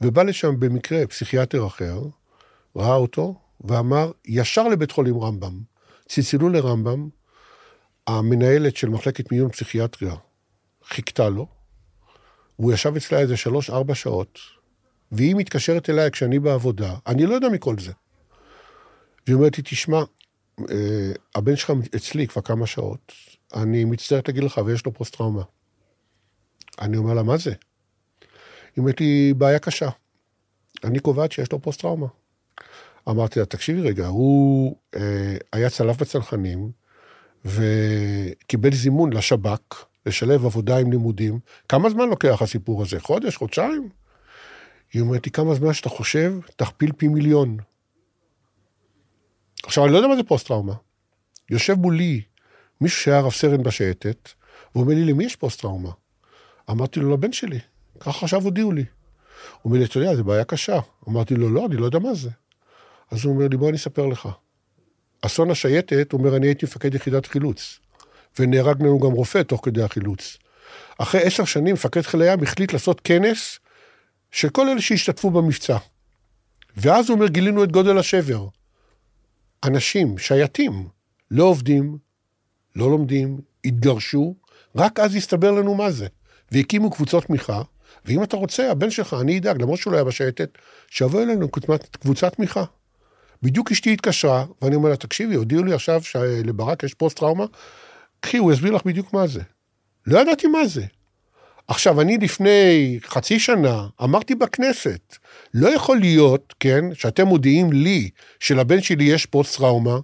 ובא לשם במקרה פסיכיאטר אחר, ראה אותו, ואמר, ישר לבית חולים רמב"ם. צלצלו לרמב"ם, המנהלת של מחלקת מיון פסיכיאטריה חיכתה לו, והוא ישב אצלה איזה שלוש-ארבע שעות, והיא מתקשרת אליי כשאני בעבודה, אני לא יודע מכל זה. והיא אומרת לי, תשמע, אה, הבן שלך אצלי כבר כמה שעות, אני מצטערת להגיד לך, ויש לו פוסט-טראומה. אני אומר לה, מה זה? אומרת לי, בעיה קשה. אני קובעת שיש לו פוסט-טראומה. אמרתי לה, תקשיבי רגע, הוא אה, היה צלף בצנחנים, וקיבל זימון לשב"כ, לשלב עבודה עם לימודים. כמה זמן לוקח הסיפור הזה? חודש? חודשיים? היא אומרת לי, כמה זמן שאתה חושב, תכפיל פי מיליון. עכשיו, אני לא יודע מה זה פוסט-טראומה. יושב מולי מישהו שהיה רב סרן בשייטת, והוא אומר לי, למי יש פוסט-טראומה? אמרתי לו, לבן שלי. ככה עכשיו הודיעו לי. הוא אומר לי, אתה יודע, זו בעיה קשה. אמרתי לו, לא, אני לא יודע מה זה. אז הוא אומר לי, בוא אני אספר לך. אסון השייטת, הוא אומר, אני הייתי מפקד יחידת חילוץ, ונהרג לנו גם רופא תוך כדי החילוץ. אחרי עשר שנים, מפקד חיל הים החליט לעשות כנס של כל אלה שהשתתפו במבצע. ואז הוא אומר, גילינו את גודל השבר. אנשים, שייטים, לא עובדים, לא לומדים, התגרשו, רק אז הסתבר לנו מה זה. והקימו קבוצות תמיכה, ואם אתה רוצה, הבן שלך, אני אדאג, למרות שהוא לא היה בשייטת, שיבוא אלינו קבוצת תמיכה. בדיוק אשתי התקשרה, ואני אומר לה, תקשיבי, הודיעו לי עכשיו שלברק יש פוסט-טראומה, קחי, הוא יסביר לך בדיוק מה זה. לא ידעתי מה זה. עכשיו, אני לפני חצי שנה אמרתי בכנסת, לא יכול להיות, כן, שאתם מודיעים לי שלבן שלי יש פוסט-טראומה,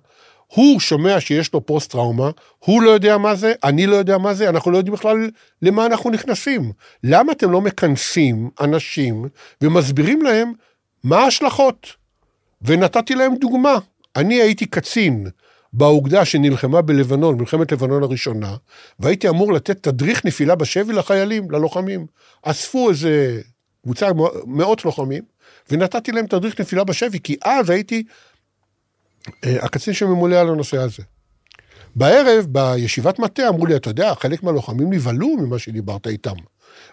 הוא שומע שיש לו פוסט-טראומה, הוא לא יודע מה זה, אני לא יודע מה זה, אנחנו לא יודעים בכלל למה אנחנו נכנסים. למה אתם לא מכנסים אנשים ומסבירים להם מה ההשלכות? ונתתי להם דוגמה. אני הייתי קצין באוגדה שנלחמה בלבנון, מלחמת לבנון הראשונה, והייתי אמור לתת תדריך נפילה בשבי לחיילים, ללוחמים. אספו איזה קבוצה, מאות לוחמים, ונתתי להם תדריך נפילה בשבי, כי אז הייתי הקצין שממולא על הנושא הזה. בערב, בישיבת מטה, אמרו לי, אתה יודע, חלק מהלוחמים נבהלו ממה שדיברת איתם.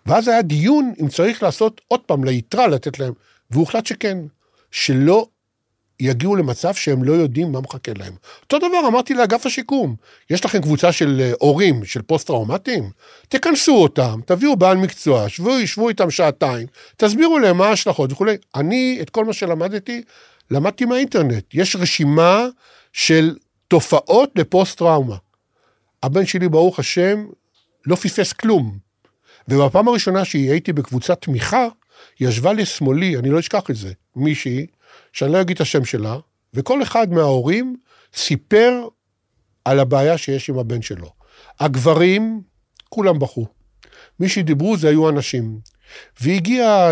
ואז היה דיון אם צריך לעשות עוד פעם ליתרה לתת להם, והוחלט שכן, שלא יגיעו למצב שהם לא יודעים מה מחכה להם. אותו דבר אמרתי לאגף השיקום, יש לכם קבוצה של אה, הורים, של פוסט-טראומטיים? תכנסו אותם, תביאו בעל מקצוע, שבו, ישבו איתם שעתיים, תסבירו להם מה ההשלכות וכולי. אני, את כל מה שלמדתי, למדתי מהאינטרנט. יש רשימה של תופעות לפוסט-טראומה. הבן שלי, ברוך השם, לא פספס כלום. ובפעם הראשונה שהייתי בקבוצת תמיכה, ישבה לשמאלי, אני לא אשכח את זה, מישהי, שאני לא אגיד את השם שלה, וכל אחד מההורים סיפר על הבעיה שיש עם הבן שלו. הגברים, כולם בכו. מי שדיברו זה היו אנשים. והגיע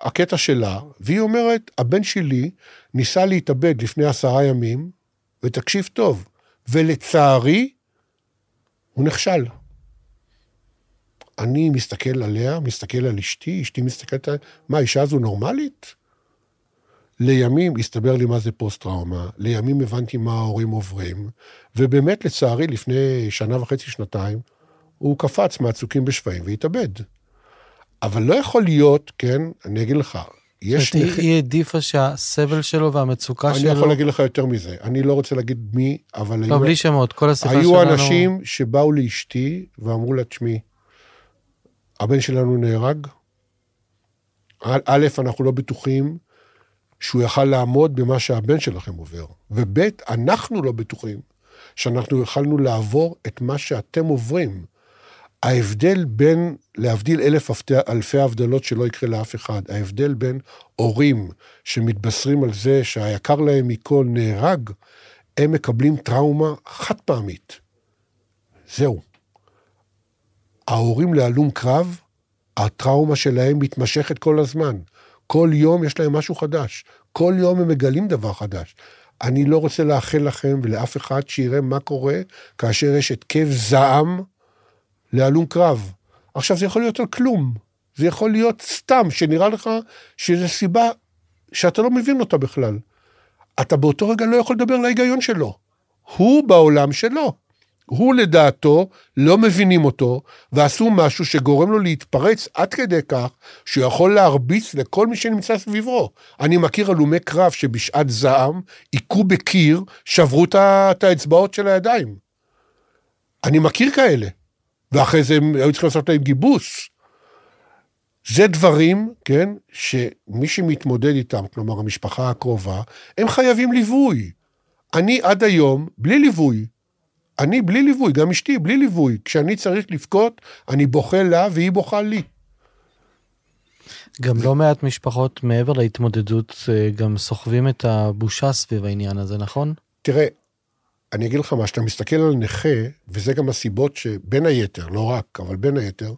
הקטע שלה, והיא אומרת, הבן שלי ניסה להתאבד לפני עשרה ימים, ותקשיב טוב, ולצערי, הוא נכשל. אני מסתכל עליה, מסתכל על אשתי, אשתי מסתכלת על... מה, האישה הזו נורמלית? לימים הסתבר לי מה זה פוסט-טראומה, לימים הבנתי מה ההורים עוברים, ובאמת, לצערי, לפני שנה וחצי, שנתיים, הוא קפץ מהצוקים בשפיים והתאבד. אבל לא יכול להיות, כן, אני אגיד לך, יש... זאת אומרת, היא העדיפה שהסבל שלו והמצוקה אני שלו... אני יכול להגיד לך יותר מזה. אני לא רוצה להגיד מי, אבל... לא, בלי שמות, כל השיחה שלנו... היו אנשים שבאו לאשתי ואמרו לה, תשמעי, הבן שלנו נהרג, א', אנחנו לא בטוחים שהוא יכל לעמוד במה שהבן שלכם עובר, וב', אנחנו לא בטוחים שאנחנו יכלנו לעבור את מה שאתם עוברים. ההבדל בין, להבדיל אלף אלפי הבדלות שלא יקרה לאף אחד, ההבדל בין הורים שמתבשרים על זה שהיקר להם מכל נהרג, הם מקבלים טראומה חד פעמית. זהו. ההורים להלום קרב, הטראומה שלהם מתמשכת כל הזמן. כל יום יש להם משהו חדש. כל יום הם מגלים דבר חדש. אני לא רוצה לאחל לכם ולאף אחד שיראה מה קורה כאשר יש התקף זעם להלום קרב. עכשיו, זה יכול להיות על כלום. זה יכול להיות סתם, שנראה לך שזו סיבה שאתה לא מבין אותה בכלל. אתה באותו רגע לא יכול לדבר להיגיון שלו. הוא בעולם שלו. הוא לדעתו, לא מבינים אותו, ועשו משהו שגורם לו להתפרץ עד כדי כך שהוא יכול להרביץ לכל מי שנמצא סביבו. אני מכיר הלומי קרב שבשעת זעם היכו בקיר, שברו את האצבעות של הידיים. אני מכיר כאלה, ואחרי זה הם היו צריכים לעשות להם גיבוס. זה דברים, כן, שמי שמתמודד איתם, כלומר המשפחה הקרובה, הם חייבים ליווי. אני עד היום בלי ליווי. אני בלי ליווי, גם אשתי בלי ליווי. כשאני צריך לבכות, אני בוכה לה והיא בוכה לי. גם לא מעט משפחות מעבר להתמודדות אה, גם סוחבים את הבושה סביב העניין הזה, נכון? תראה, אני אגיד לך מה, שאתה מסתכל על נכה, וזה גם הסיבות שבין היתר, לא רק, אבל בין היתר,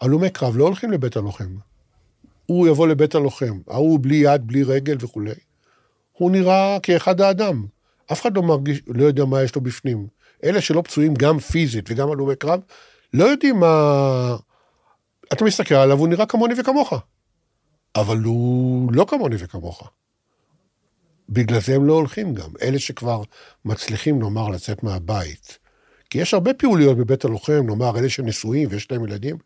הלומי קרב לא הולכים לבית הלוחם. הוא יבוא לבית הלוחם, ההוא בלי יד, בלי רגל וכולי. הוא נראה כאחד האדם. אף אחד לא מרגיש, לא יודע מה יש לו בפנים. אלה שלא פצועים גם פיזית וגם הלומי קרב, לא יודעים מה... אתה מסתכל עליו, הוא נראה כמוני וכמוך. אבל הוא לא כמוני וכמוך. בגלל זה הם לא הולכים גם. אלה שכבר מצליחים, נאמר, לצאת מהבית. כי יש הרבה פעוליות בבית הלוחם, נאמר, אלה שנשואים ויש להם ילדים,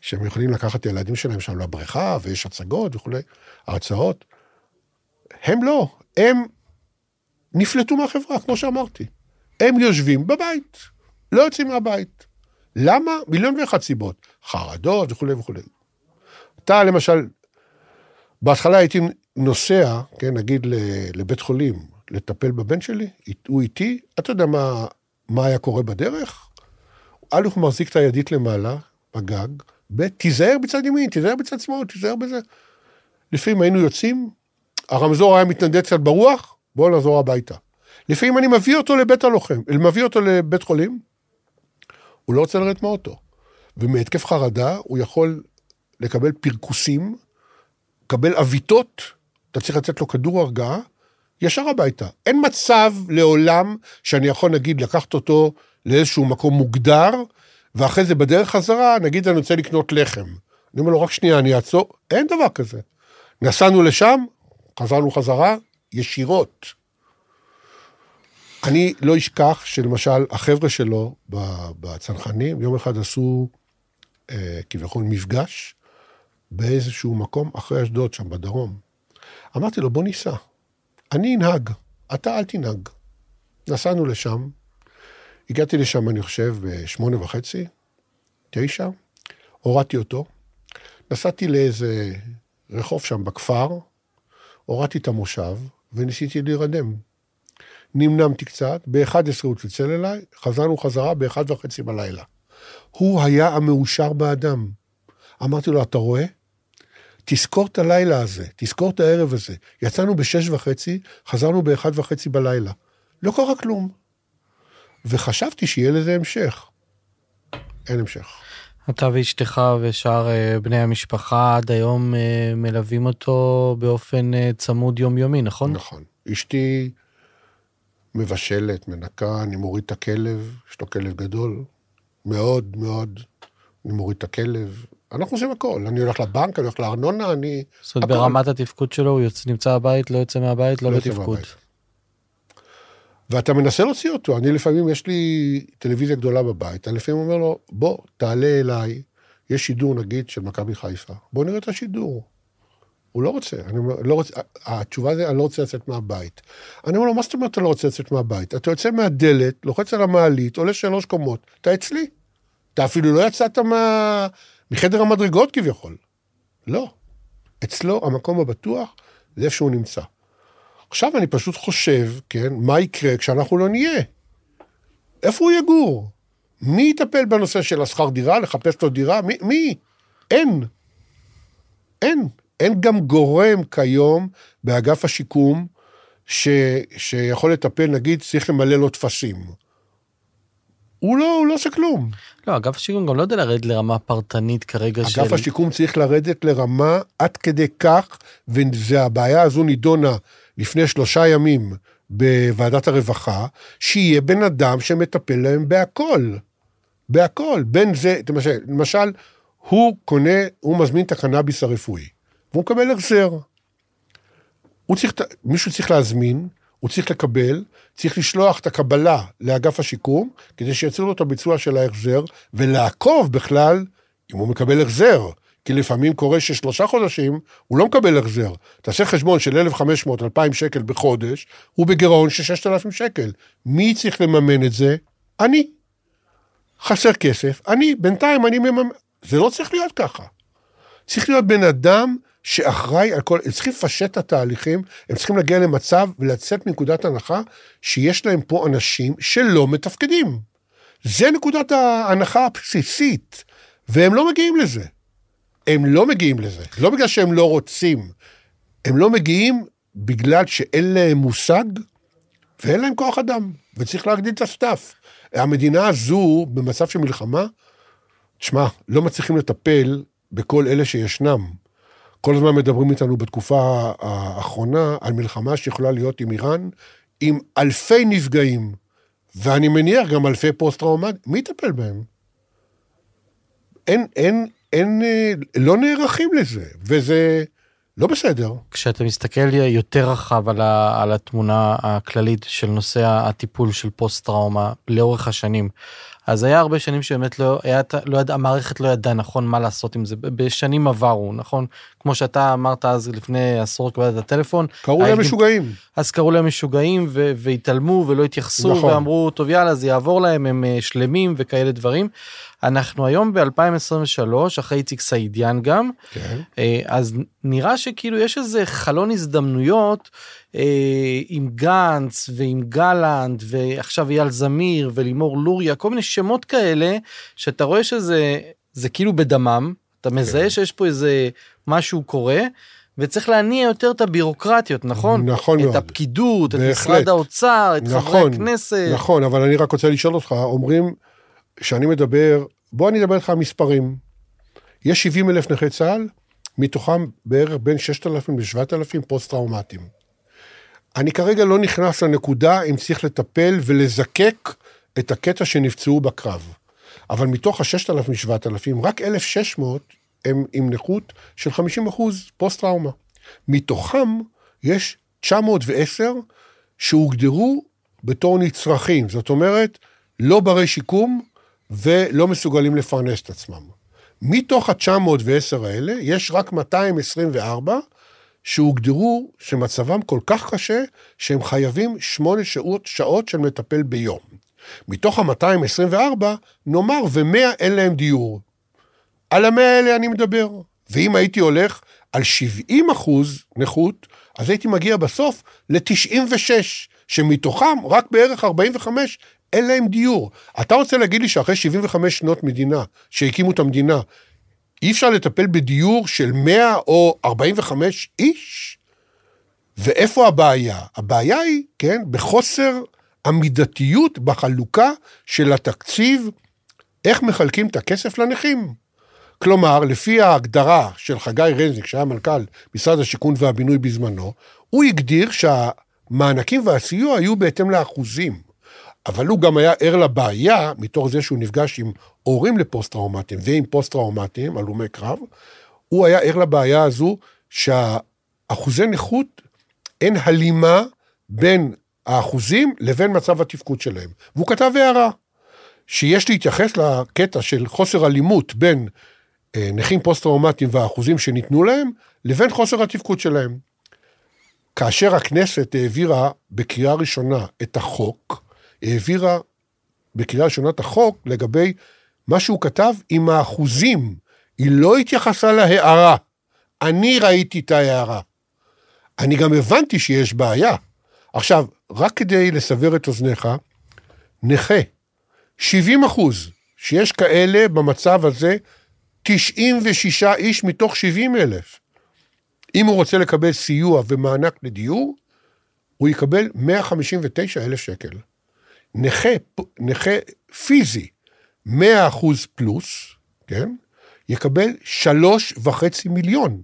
שהם יכולים לקחת את הילדים שלהם שם לבריכה, ויש הצגות וכולי, הרצאות. הם לא, הם נפלטו מהחברה, כמו שאמרתי. הם יושבים בבית, לא יוצאים מהבית. למה? מיליון ואחת סיבות. חרדות וכולי וכולי. אתה למשל, בהתחלה הייתי נוסע, כן, נגיד לבית חולים, לטפל בבן שלי, הוא איתי, אתה יודע מה, מה היה קורה בדרך? א', הוא מחזיק את הידית למעלה, בגג, ב', תיזהר בצד ימין, תיזהר בצד שמאל, תיזהר בזה. לפעמים היינו יוצאים, הרמזור היה מתנדד קצת ברוח, בואו נחזור הביתה. לפעמים אני מביא אותו לבית הלוחם, מביא אותו לבית חולים, הוא לא רוצה לרדת מהאוטו. ומהתקף חרדה הוא יכול לקבל פרכוסים, לקבל עוויתות, אתה צריך לתת לו כדור הרגעה, ישר הביתה. אין מצב לעולם שאני יכול, נגיד, לקחת אותו לאיזשהו מקום מוגדר, ואחרי זה בדרך חזרה, נגיד אני רוצה לקנות לחם. אני אומר לו, רק שנייה, אני אעצור, אין דבר כזה. נסענו לשם, חזרנו חזרה, ישירות. אני לא אשכח שלמשל, החבר'ה שלו בצנחנים, יום אחד עשו אה, כביכול מפגש באיזשהו מקום אחרי אשדוד, שם בדרום. אמרתי לו, בוא ניסע. אני אנהג, אתה אל תנהג. נסענו לשם, הגעתי לשם, אני חושב, בשמונה וחצי, תשע, הורדתי אותו, נסעתי לאיזה רחוב שם בכפר, הורדתי את המושב וניסיתי להירדם. נמנמתי קצת, ב-11 הוא צלצל אליי, חזרנו חזרה ב-1 וחצי בלילה. הוא היה המאושר באדם. אמרתי לו, אתה רואה? תזכור את הלילה הזה, תזכור את הערב הזה. יצאנו בשש וחצי, חזרנו באחד וחצי בלילה. לא קרה כלום. וחשבתי שיהיה לזה המשך. אין המשך. אתה ואשתך ושאר אה, בני המשפחה עד היום אה, מלווים אותו באופן אה, צמוד יומיומי, נכון? נכון. אשתי מבשלת, מנקה, אני מוריד את הכלב, יש לו כלב גדול, מאוד מאוד, אני מוריד את הכלב. אנחנו עושים הכל, אני הולך לבנק, אני הולך לארנונה, אני... זאת אומרת, ברמת התפקוד שלו, הוא יוצא, נמצא בבית, לא יוצא מהבית, לא, לא בתפקוד. ואתה מנסה להוציא אותו. אני לפעמים, יש לי טלוויזיה גדולה בבית, אני לפעמים אומר לו, בוא, תעלה אליי, יש שידור נגיד של מכבי חיפה, בוא נראה את השידור. הוא לא רוצה, אני אומר, לא רוצה, התשובה זה, אני לא רוצה לצאת מהבית. אני אומר לו, מה זאת אומרת אתה לא רוצה לצאת מהבית? אתה יוצא מהדלת, לוחץ על המעלית, עולה שלוש קומות, אתה אצלי. אתה אפילו לא יצאת מה... מחדר המדרגות כביכול. לא. אצלו המקום הבטוח זה איפה שהוא נמצא. עכשיו אני פשוט חושב, כן, מה יקרה כשאנחנו לא נהיה? איפה הוא יגור? מי יטפל בנושא של השכר דירה, לחפש לו דירה? מי? מי? אין. אין. אין גם גורם כיום באגף השיקום ש, שיכול לטפל, נגיד, צריך למלא לו טפסים. הוא לא, הוא לא עושה כלום. לא, אגף השיקום גם לא יודע לרדת לרמה פרטנית כרגע אגף של... אגף השיקום צריך לרדת לרמה עד כדי כך, והבעיה הזו נידונה לפני שלושה ימים בוועדת הרווחה, שיהיה בן אדם שמטפל להם בהכל. בהכל. בין זה, למשל, למשל הוא קונה, הוא מזמין את הקנאביס הרפואי, והוא מקבל החזר. הוא צריך, מישהו צריך להזמין, הוא צריך לקבל, צריך לשלוח את הקבלה לאגף השיקום, כדי שיצאו לו את הביצוע של ההחזר, ולעקוב בכלל אם הוא מקבל החזר. כי לפעמים קורה ששלושה חודשים הוא לא מקבל החזר. תעשה חשבון של 1,500-2,000 שקל בחודש, הוא בגירעון של 6,000 שקל. מי צריך לממן את זה? אני. חסר כסף, אני, בינתיים אני מממן. זה לא צריך להיות ככה. צריך להיות בן אדם שאחראי על כל, הם צריכים לפשט את התהליכים, הם צריכים להגיע למצב ולצאת מנקודת הנחה שיש להם פה אנשים שלא מתפקדים. זה נקודת ההנחה הבסיסית, והם לא מגיעים לזה. הם לא מגיעים לזה, לא בגלל שהם לא רוצים, הם לא מגיעים בגלל שאין להם מושג ואין להם כוח אדם, וצריך להגדיל את ה staff. המדינה הזו, במצב של מלחמה, תשמע, לא מצליחים לטפל בכל אלה שישנם. כל הזמן מדברים איתנו בתקופה האחרונה על מלחמה שיכולה להיות עם איראן, עם אלפי נפגעים, ואני מניח גם אלפי פוסט-טראומטיים. מי יטפל בהם? אין, אין, אין, אה, לא נערכים לזה, וזה לא בסדר. כשאתה מסתכל יותר רחב על, ה, על התמונה הכללית של נושא הטיפול של פוסט-טראומה לאורך השנים, אז היה הרבה שנים שבאמת לא, היה, לא ידע, המערכת לא ידעה נכון מה לעשות עם זה, בשנים עברו, נכון? כמו שאתה אמרת אז לפני עשור קבלת הטלפון. קראו להם משוגעים. אז קראו להם משוגעים ו- והתעלמו ולא התייחסו נכון. ואמרו, טוב יאללה זה יעבור להם, הם אה, שלמים וכאלה דברים. אנחנו היום ב-2023, אחרי איציק סעידיאן גם, כן. אה, אז נראה שכאילו יש איזה חלון הזדמנויות עם גנץ ועם גלנט ועכשיו אייל זמיר ולימור לוריה, כל מיני שמות כאלה, שאתה רואה שזה זה כאילו בדמם, אתה מזהה כן. שיש פה איזה משהו קורה. וצריך להניע יותר את הבירוקרטיות, נכון? נכון את מאוד. את הפקידות, בהחלט. את משרד האוצר, את נכון, חברי הכנסת. נכון, אבל אני רק רוצה לשאול אותך, אומרים שאני מדבר, בוא אני אדבר איתך על מספרים. יש 70 אלף נכי צה"ל, מתוכם בערך בין 6,000 ל-7,000 פוסט-טראומטיים. אני כרגע לא נכנס לנקודה אם צריך לטפל ולזקק את הקטע שנפצעו בקרב. אבל מתוך ה-6,000-7,000, רק 1,600 הם עם נכות של 50 אחוז פוסט-טראומה. מתוכם יש 910 שהוגדרו בתור נצרכים, זאת אומרת, לא ברי שיקום ולא מסוגלים לפרנס את עצמם. מתוך ה-910 האלה, יש רק 224 שהוגדרו שמצבם כל כך קשה, שהם חייבים שמונה שעות, שעות של מטפל ביום. מתוך ה-224, נאמר, ו-100 אין להם דיור. על ה-100 האלה אני מדבר. ואם הייתי הולך על 70 אחוז נכות, אז הייתי מגיע בסוף ל-96, שמתוכם רק בערך 45 אין להם דיור. אתה רוצה להגיד לי שאחרי 75 שנות מדינה, שהקימו את המדינה, אי אפשר לטפל בדיור של 100 או 45 איש? ואיפה הבעיה? הבעיה היא, כן, בחוסר המידתיות בחלוקה של התקציב, איך מחלקים את הכסף לנכים. כלומר, לפי ההגדרה של חגי רזניק, שהיה מנכ"ל משרד השיכון והבינוי בזמנו, הוא הגדיר שהמענקים והסיוע היו בהתאם לאחוזים. אבל הוא גם היה ער לבעיה, מתוך זה שהוא נפגש עם הורים לפוסט-טראומטיים ועם פוסט-טראומטיים, הלומי קרב, הוא היה ער לבעיה הזו שהאחוזי נכות, אין הלימה בין האחוזים לבין מצב התפקוד שלהם. והוא כתב הערה, שיש להתייחס לקטע של חוסר אלימות בין אה, נכים פוסט-טראומטיים והאחוזים שניתנו להם, לבין חוסר התפקוד שלהם. כאשר הכנסת העבירה בקריאה ראשונה את החוק, העבירה בקריאה ראשונה את החוק לגבי מה שהוא כתב עם האחוזים. היא לא התייחסה להערה. אני ראיתי את ההערה. אני גם הבנתי שיש בעיה. עכשיו, רק כדי לסבר את אוזניך, נכה, 70 אחוז, שיש כאלה במצב הזה, 96 איש מתוך 70 אלף. אם הוא רוצה לקבל סיוע ומענק לדיור, הוא יקבל 159 אלף שקל. נכה, נכה פיזי, 100 אחוז פלוס, כן? יקבל שלוש וחצי מיליון.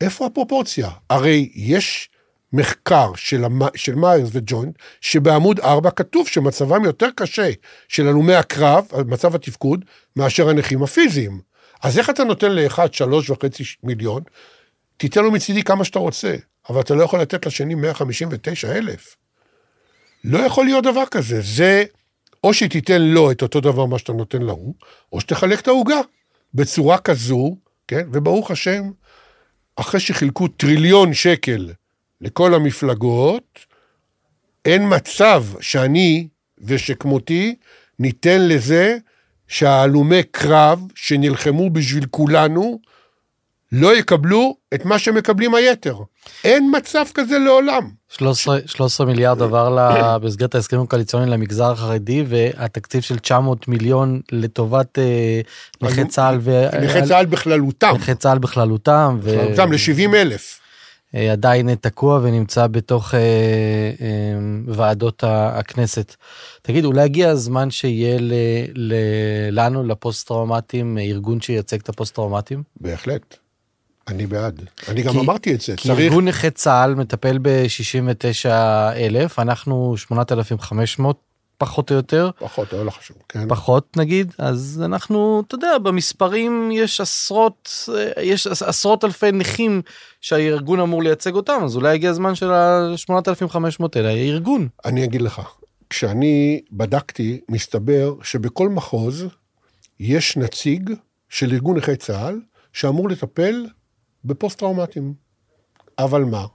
איפה הפרופורציה? הרי יש מחקר של, המ... של מיירס וג'וינט, שבעמוד 4 כתוב שמצבם יותר קשה של הלומי הקרב, מצב התפקוד, מאשר הנכים הפיזיים. אז איך אתה נותן לאחד שלוש וחצי מיליון? תיתן לו מצידי כמה שאתה רוצה, אבל אתה לא יכול לתת לשני 159 אלף. לא יכול להיות דבר כזה. זה, או שתיתן לו את אותו דבר מה שאתה נותן להוא, או שתחלק את העוגה בצורה כזו, כן? וברוך השם, אחרי שחילקו טריליון שקל לכל המפלגות, אין מצב שאני ושכמותי ניתן לזה שההלומי קרב שנלחמו בשביל כולנו, לא יקבלו את מה שמקבלים היתר. אין מצב כזה לעולם. 13, 13 מיליארד עבר במסגרת ההסכמים הקואליציוניים למגזר החרדי והתקציב של 900 מיליון לטובת אה, נכי צה"ל ו... נכי צה"ל בכללותם. נכי צה"ל בכללותם. בכללותם ל-70 אלף. אה, עדיין תקוע ונמצא בתוך אה, אה, ועדות הכנסת. תגיד, אולי הגיע הזמן שיהיה ל, ל, לנו, לפוסט טראומטיים, ארגון שייצג את הפוסט טראומטיים? בהחלט. אני בעד. אני גם כי, אמרתי את זה. כי צריך... ארגון נכי צה"ל מטפל ב-69 אלף, אנחנו 8,500 פחות או יותר. פחות, לא חשוב, כן. פחות נגיד, אז אנחנו, אתה יודע, במספרים יש עשרות, יש עשרות אלפי נכים שהארגון אמור לייצג אותם, אז אולי הגיע הזמן של ה-8,500 האלה, ארגון. אני אגיד לך, כשאני בדקתי, מסתבר שבכל מחוז יש נציג של ארגון נכי צה"ל שאמור לטפל בפוסט-טראומטיים. אבל מה?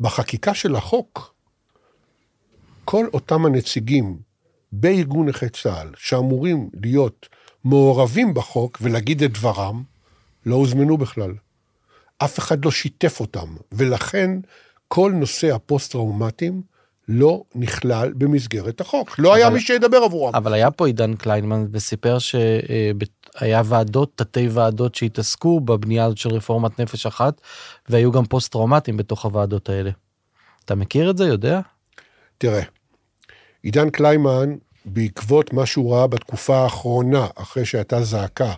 בחקיקה של החוק, כל אותם הנציגים בארגון נכי צה"ל, שאמורים להיות מעורבים בחוק ולהגיד את דברם, לא הוזמנו בכלל. אף אחד לא שיתף אותם, ולכן כל נושא הפוסט-טראומטיים לא נכלל במסגרת החוק. לא אבל, היה מי שידבר עבורם. אבל היה פה עידן קליימן וסיפר שהיה ועדות, תתי ועדות שהתעסקו בבנייה הזאת של רפורמת נפש אחת, והיו גם פוסט-טראומטיים בתוך הוועדות האלה. אתה מכיר את זה? יודע? תראה, עידן קליימן, בעקבות מה שהוא ראה בתקופה האחרונה, אחרי שהייתה זעקה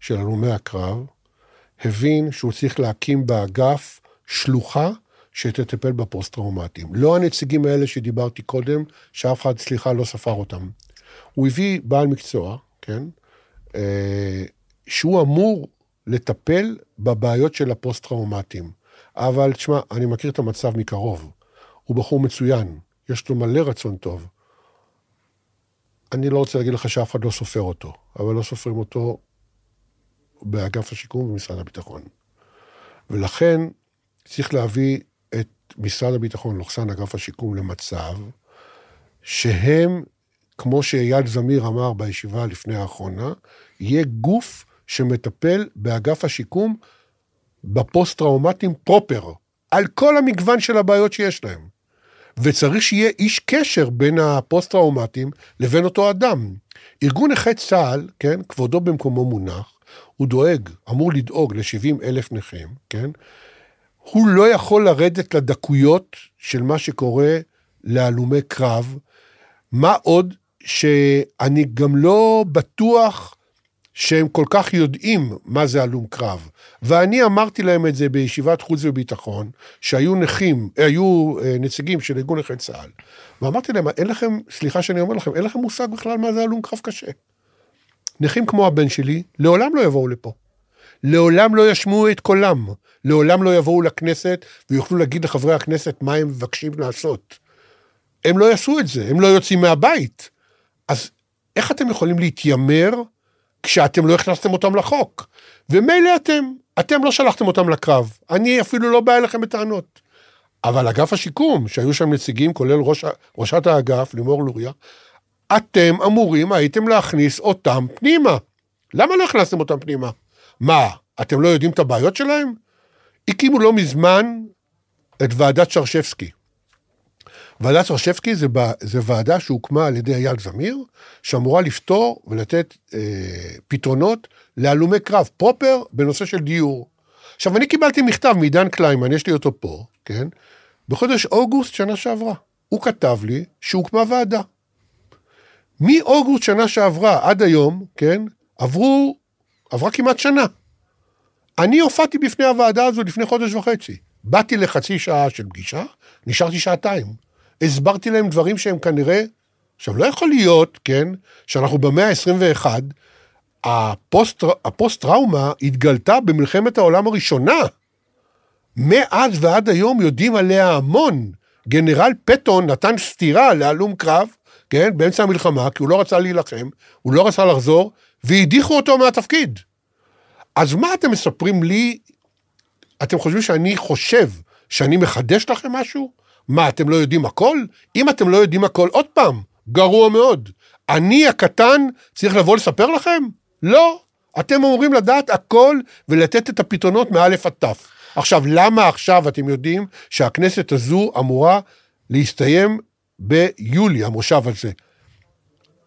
של הלומי הקרב, הבין שהוא צריך להקים באגף שלוחה שתטפל בפוסט-טראומטיים. לא הנציגים האלה שדיברתי קודם, שאף אחד, סליחה, לא ספר אותם. הוא הביא בעל מקצוע, כן, שהוא אמור לטפל בבעיות של הפוסט-טראומטיים. אבל תשמע, אני מכיר את המצב מקרוב. הוא בחור מצוין, יש לו מלא רצון טוב. אני לא רוצה להגיד לך שאף אחד לא סופר אותו, אבל לא סופרים אותו באגף השיקום במשרד הביטחון. ולכן צריך להביא את משרד הביטחון, לוכסן אגף השיקום, למצב שהם, כמו שאייל זמיר אמר בישיבה לפני האחרונה, יהיה גוף שמטפל באגף השיקום בפוסט-טראומטיים proper, על כל המגוון של הבעיות שיש להם. וצריך שיהיה איש קשר בין הפוסט-טראומטיים לבין אותו אדם. ארגון נכי צה"ל, כן, כבודו במקומו מונח, הוא דואג, אמור לדאוג ל-70 אלף נכים, כן? הוא לא יכול לרדת לדקויות של מה שקורה להלומי קרב, מה עוד שאני גם לא בטוח שהם כל כך יודעים מה זה הלום קרב. ואני אמרתי להם את זה בישיבת חוץ וביטחון, שהיו נכים, היו אה, נציגים של ארגון נכי צה"ל, ואמרתי להם, אין לכם, סליחה שאני אומר לכם, אין לכם מושג בכלל מה זה הלום קרב קשה. נכים כמו הבן שלי, לעולם לא יבואו לפה. לעולם לא ישמעו את קולם, לעולם לא יבואו לכנסת ויוכלו להגיד לחברי הכנסת מה הם מבקשים לעשות. הם לא יעשו את זה, הם לא יוצאים מהבית. אז איך אתם יכולים להתיימר כשאתם לא הכנסתם אותם לחוק. ומילא אתם, אתם לא שלחתם אותם לקרב. אני אפילו לא בא אליכם בטענות. אבל אגף השיקום, שהיו שם נציגים, כולל ראש, ראשת האגף, לימור לוריה, אתם אמורים הייתם להכניס אותם פנימה. למה לא הכנסתם אותם פנימה? מה, אתם לא יודעים את הבעיות שלהם? הקימו לא מזמן את ועדת שרשבסקי. ועדת שרשבסקי זה, זה ועדה שהוקמה על ידי אייל זמיר, שאמורה לפתור ולתת אה, פתרונות להלומי קרב, פרופר בנושא של דיור. עכשיו, אני קיבלתי מכתב מעידן קליימן, יש לי אותו פה, כן? בחודש אוגוסט שנה שעברה. הוא כתב לי שהוקמה ועדה. מאוגוסט שנה שעברה עד היום, כן, עברו, עברה כמעט שנה. אני הופעתי בפני הוועדה הזו לפני חודש וחצי. באתי לחצי שעה של פגישה, נשארתי שעתיים. הסברתי להם דברים שהם כנראה... עכשיו, לא יכול להיות, כן, שאנחנו במאה ה-21, הפוסט, הפוסט-טראומה התגלתה במלחמת העולם הראשונה. מאז ועד היום יודעים עליה המון. גנרל פטון נתן סטירה להלום קרב, כן, באמצע המלחמה, כי הוא לא רצה להילחם, הוא לא רצה לחזור, והדיחו אותו מהתפקיד. אז מה אתם מספרים לי? אתם חושבים שאני חושב שאני מחדש לכם משהו? מה, אתם לא יודעים הכל? אם אתם לא יודעים הכל, עוד פעם, גרוע מאוד. אני הקטן צריך לבוא לספר לכם? לא. אתם אמורים לדעת הכל ולתת את הפתרונות מאלף עד תף. עכשיו, למה עכשיו אתם יודעים שהכנסת הזו אמורה להסתיים ביולי, המושב הזה?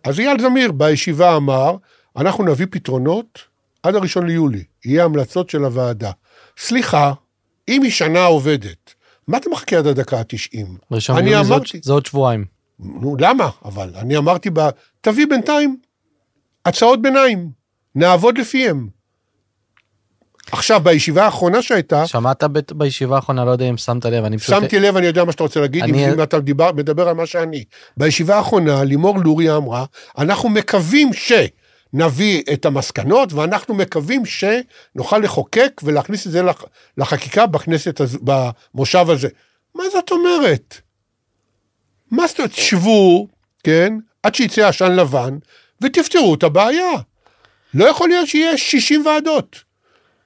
אז אייל זמיר בישיבה אמר, אנחנו נביא פתרונות עד הראשון ליולי, יהיה המלצות של הוועדה. סליחה, אם היא שנה עובדת, מה אתה מחכה עד הדקה ה-90? ראשון זה, עוד- זה עוד שבועיים. נו, למה? אבל אני אמרתי, ב... תביא בינתיים הצעות ביניים, נעבוד לפיהם. עכשיו, בישיבה האחרונה שהייתה, שמעת ב- בישיבה האחרונה, לא יודע אם שמת לב, אני פשוט... שמתי לב, אני יודע מה שאתה רוצה להגיד, אני- אם אתה דיבר, מדבר על מה שאני. בישיבה האחרונה, לימור לוריה אמרה, אנחנו מקווים שנביא את המסקנות, ואנחנו מקווים שנוכל לחוקק ולהכניס את זה לח, לחקיקה בכנסת, הז- במושב הזה. מה זאת אומרת? מה זאת אומרת? שבו, כן, עד שיצא עשן לבן, ותפתרו את הבעיה. לא יכול להיות שיהיה 60 ועדות.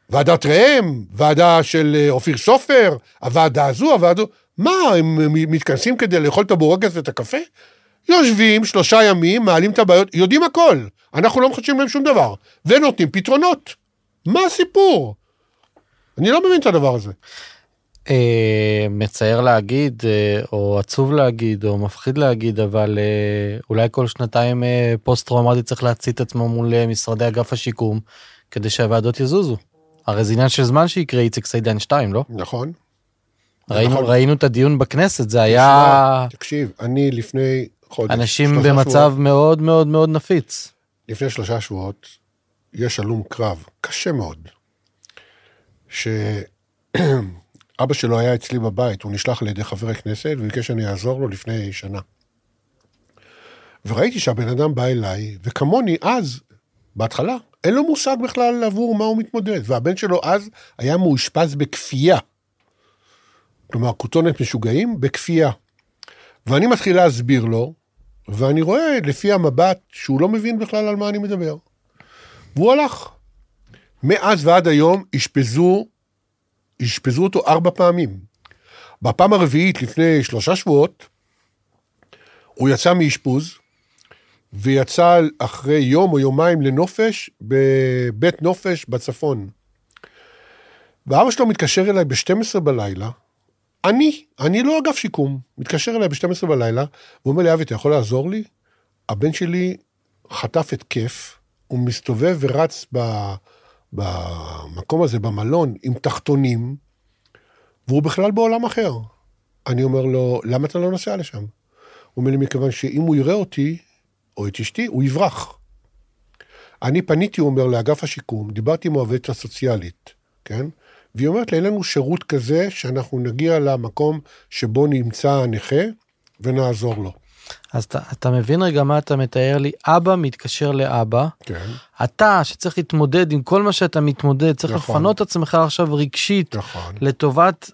ועדת ראם, ועדה של אה, אופיר סופר, הוועדה הזו, הוועדה... מה, הם מתכנסים כדי לאכול את הבורגס ואת הקפה? יושבים שלושה ימים, מעלים את הבעיות, יודעים הכל. אנחנו לא מחדשים להם שום דבר, ונותנים פתרונות. מה הסיפור? אני לא מבין את הדבר הזה. אה, מצער להגיד, אה, או עצוב להגיד, או מפחיד להגיד, אבל אה, אולי כל שנתיים פוסט טראומטי צריך להצית את עצמו מול משרדי אגף השיקום, כדי שהוועדות יזוזו. הרי זה עניין של זמן שיקרה איציק סעידן 2, לא? נכון? ראינו, נכון. ראינו את הדיון בכנסת, זה היה תקשיב, אני לפני חודש... אנשים במצב שבועות, מאוד מאוד מאוד נפיץ. לפני שלושה שבועות, יש הלום קרב קשה מאוד, שאבא שלו היה אצלי בבית, הוא נשלח על ידי חבר הכנסת וביקש שאני אעזור לו לפני שנה. וראיתי שהבן אדם בא אליי, וכמוני אז, בהתחלה, אין לו מושג בכלל עבור מה הוא מתמודד, והבן שלו אז היה מאושפז בכפייה. כלומר, כותונת משוגעים בכפייה. ואני מתחיל להסביר לו, ואני רואה לפי המבט שהוא לא מבין בכלל על מה אני מדבר. והוא הלך. מאז ועד היום אשפזו, אשפזו אותו ארבע פעמים. בפעם הרביעית, לפני שלושה שבועות, הוא יצא מאשפוז, ויצא אחרי יום או יומיים לנופש בבית נופש בצפון. ואבא שלו מתקשר אליי ב-12 בלילה, אני, אני לא אגף שיקום, מתקשר אליי ב-12 בלילה, הוא אומר לי, אבי, אתה יכול לעזור לי? הבן שלי חטף התקף, הוא מסתובב ורץ ב, במקום הזה, במלון, עם תחתונים, והוא בכלל בעולם אחר. אני אומר לו, למה אתה לא נוסע לשם? הוא אומר לי, מכיוון שאם הוא יראה אותי, או את אשתי, הוא יברח. אני פניתי, הוא אומר, לאגף השיקום, דיברתי עם העובדת הסוציאלית, כן? והיא אומרת לי, אין לנו שירות כזה שאנחנו נגיע למקום שבו נמצא הנכה ונעזור לו. אז אתה, אתה מבין רגע מה אתה מתאר לי? אבא מתקשר לאבא, כן, אתה שצריך להתמודד עם כל מה שאתה מתמודד, צריך נכון. לפנות את עצמך עכשיו רגשית נכון, לטובת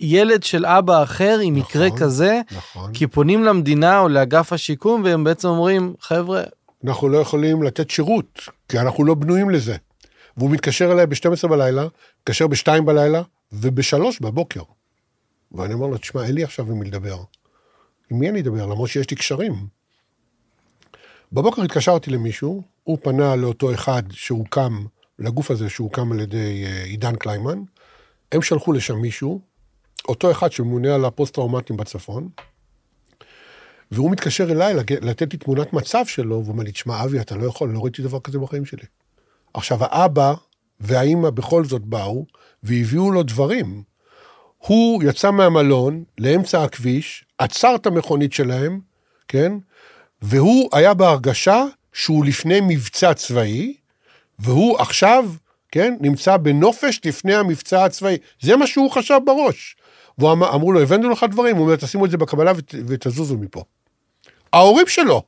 ילד של אבא אחר עם מקרה נכון. כזה, נכון. כי פונים למדינה או לאגף השיקום והם בעצם אומרים, חבר'ה, אנחנו לא יכולים לתת שירות, כי אנחנו לא בנויים לזה. והוא מתקשר אליי ב-12 בלילה, מתקשר ב-2 בלילה וב-3 בבוקר. ואני אומר לו, תשמע, אין לי עכשיו עם מי לדבר. עם מי אני אדבר? למרות שיש לי קשרים. בבוקר התקשרתי למישהו, הוא פנה לאותו אחד שהוקם, לגוף הזה שהוקם על ידי אה, עידן קליימן, הם שלחו לשם מישהו, אותו אחד שממונה על הפוסט-טראומטיים בצפון, והוא מתקשר אליי לתת לי תמונת מצב שלו, והוא אומר לי, תשמע, אבי, אתה לא יכול, לא ראיתי דבר כזה בחיים שלי. עכשיו, האבא והאימא בכל זאת באו, והביאו לו דברים. הוא יצא מהמלון לאמצע הכביש, עצר את המכונית שלהם, כן? והוא היה בהרגשה שהוא לפני מבצע צבאי, והוא עכשיו, כן, נמצא בנופש לפני המבצע הצבאי. זה מה שהוא חשב בראש. ואמרו לו, הבאנו לך דברים, הוא אומר, תשימו את זה בקבלה ות, ותזוזו מפה. ההורים שלו.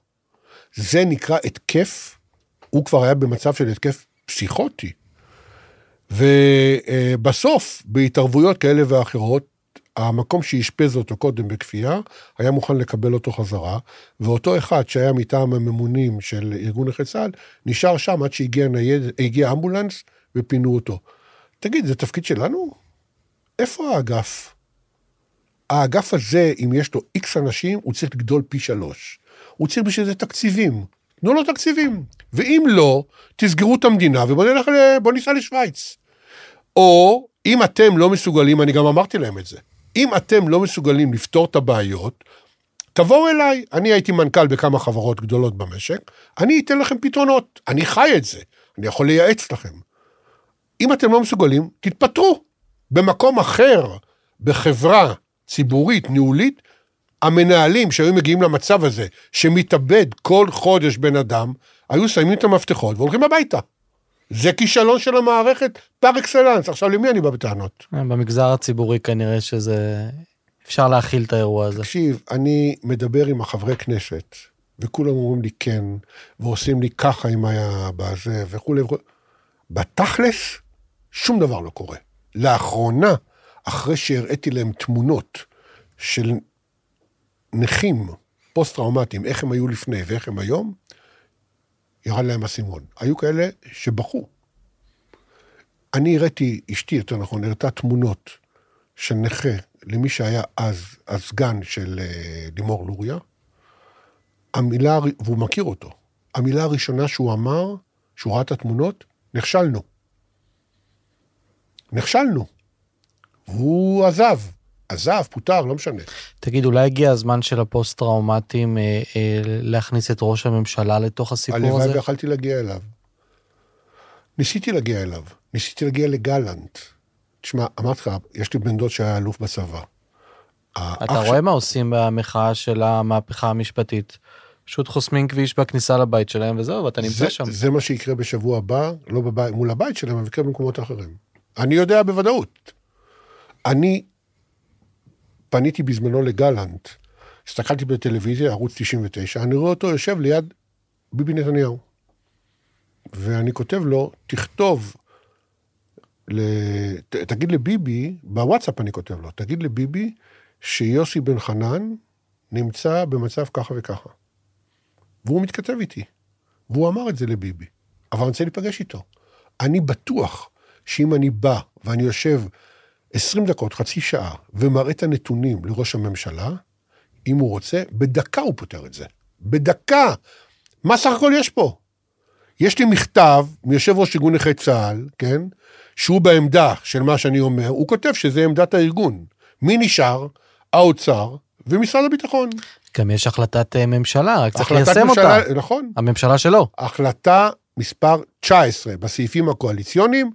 זה נקרא התקף הוא כבר היה במצב של התקף פסיכוטי. ובסוף, בהתערבויות כאלה ואחרות, המקום שאשפז אותו קודם בכפייה, היה מוכן לקבל אותו חזרה, ואותו אחד שהיה מטעם הממונים של ארגון נכי צה"ל, נשאר שם עד שהגיע נייד, הגיע אמבולנס ופינו אותו. תגיד, זה תפקיד שלנו? איפה האגף? האגף הזה, אם יש לו איקס אנשים, הוא צריך לגדול פי שלוש. הוא צריך בשביל זה תקציבים. תנו לו תקציבים. ואם לא, תסגרו את המדינה ובואו נלך, בואו ניסע לשוויץ. או אם אתם לא מסוגלים, אני גם אמרתי להם את זה, אם אתם לא מסוגלים לפתור את הבעיות, תבואו אליי, אני הייתי מנכ"ל בכמה חברות גדולות במשק, אני אתן לכם פתרונות, אני חי את זה, אני יכול לייעץ לכם. אם אתם לא מסוגלים, תתפטרו. במקום אחר, בחברה ציבורית, ניהולית, המנהלים שהיו מגיעים למצב הזה, שמתאבד כל חודש בן אדם, היו שמים את המפתחות והולכים הביתה. זה כישלון של המערכת פר אקסלנס. עכשיו, למי אני בא בטענות? במגזר הציבורי כנראה שזה... אפשר להכיל את האירוע הזה. תקשיב, אני מדבר עם החברי כנסת, וכולם אומרים לי כן, ועושים לי ככה אם היה בזה, וכולי וכולי. בתכלס, שום דבר לא קורה. לאחרונה, אחרי שהראיתי להם תמונות של נכים פוסט-טראומטיים, איך הם היו לפני ואיך הם היום, ירד להם אסימון. היו כאלה שבכו. אני הראיתי, אשתי יותר נכון, הראתה תמונות של נכה למי שהיה אז הסגן של אה, לימור לוריה. המילה, והוא מכיר אותו, המילה הראשונה שהוא אמר, שהוא ראה את התמונות, נכשלנו. נכשלנו. והוא עזב. עזב, פוטר, לא משנה. תגיד, אולי הגיע הזמן של הפוסט-טראומטיים אה, אה, להכניס את ראש הממשלה לתוך הסיפור הזה? הלוואי ויכלתי להגיע אליו. ניסיתי להגיע אליו, ניסיתי להגיע לגלנט. תשמע, אמרתי לך, יש לי בן דוד שהיה אלוף בצבא. אתה רואה ש... מה עושים במחאה של המהפכה המשפטית? פשוט חוסמים כביש בכניסה לבית שלהם וזהו, ואתה נמצא זה, שם. זה מה שיקרה בשבוע הבא, לא בבית, מול הבית שלהם, אבל יקרה במקומות אחרים. אני יודע בוודאות. אני פניתי בזמנו לגלנט, הסתכלתי בטלוויזיה, ערוץ 99, אני רואה אותו יושב ליד ביבי נתניהו. ואני כותב לו, תכתוב, ת, תגיד לביבי, בוואטסאפ אני כותב לו, תגיד לביבי שיוסי בן חנן נמצא במצב ככה וככה. והוא מתכתב איתי, והוא אמר את זה לביבי, אבל אני רוצה להיפגש איתו. אני בטוח שאם אני בא ואני יושב 20 דקות, חצי שעה, ומראה את הנתונים לראש הממשלה, אם הוא רוצה, בדקה הוא פותר את זה. בדקה. מה סך הכל יש פה? יש לי מכתב מיושב ראש ארגון נכי צה"ל, כן? שהוא בעמדה של מה שאני אומר, הוא כותב שזה עמדת הארגון. מי נשאר? האוצר ומשרד הביטחון. גם יש החלטת אה, ממשלה, רק צריך ליישם ממשלה, אותה. נכון. הממשלה שלו. החלטה מספר 19 בסעיפים הקואליציוניים,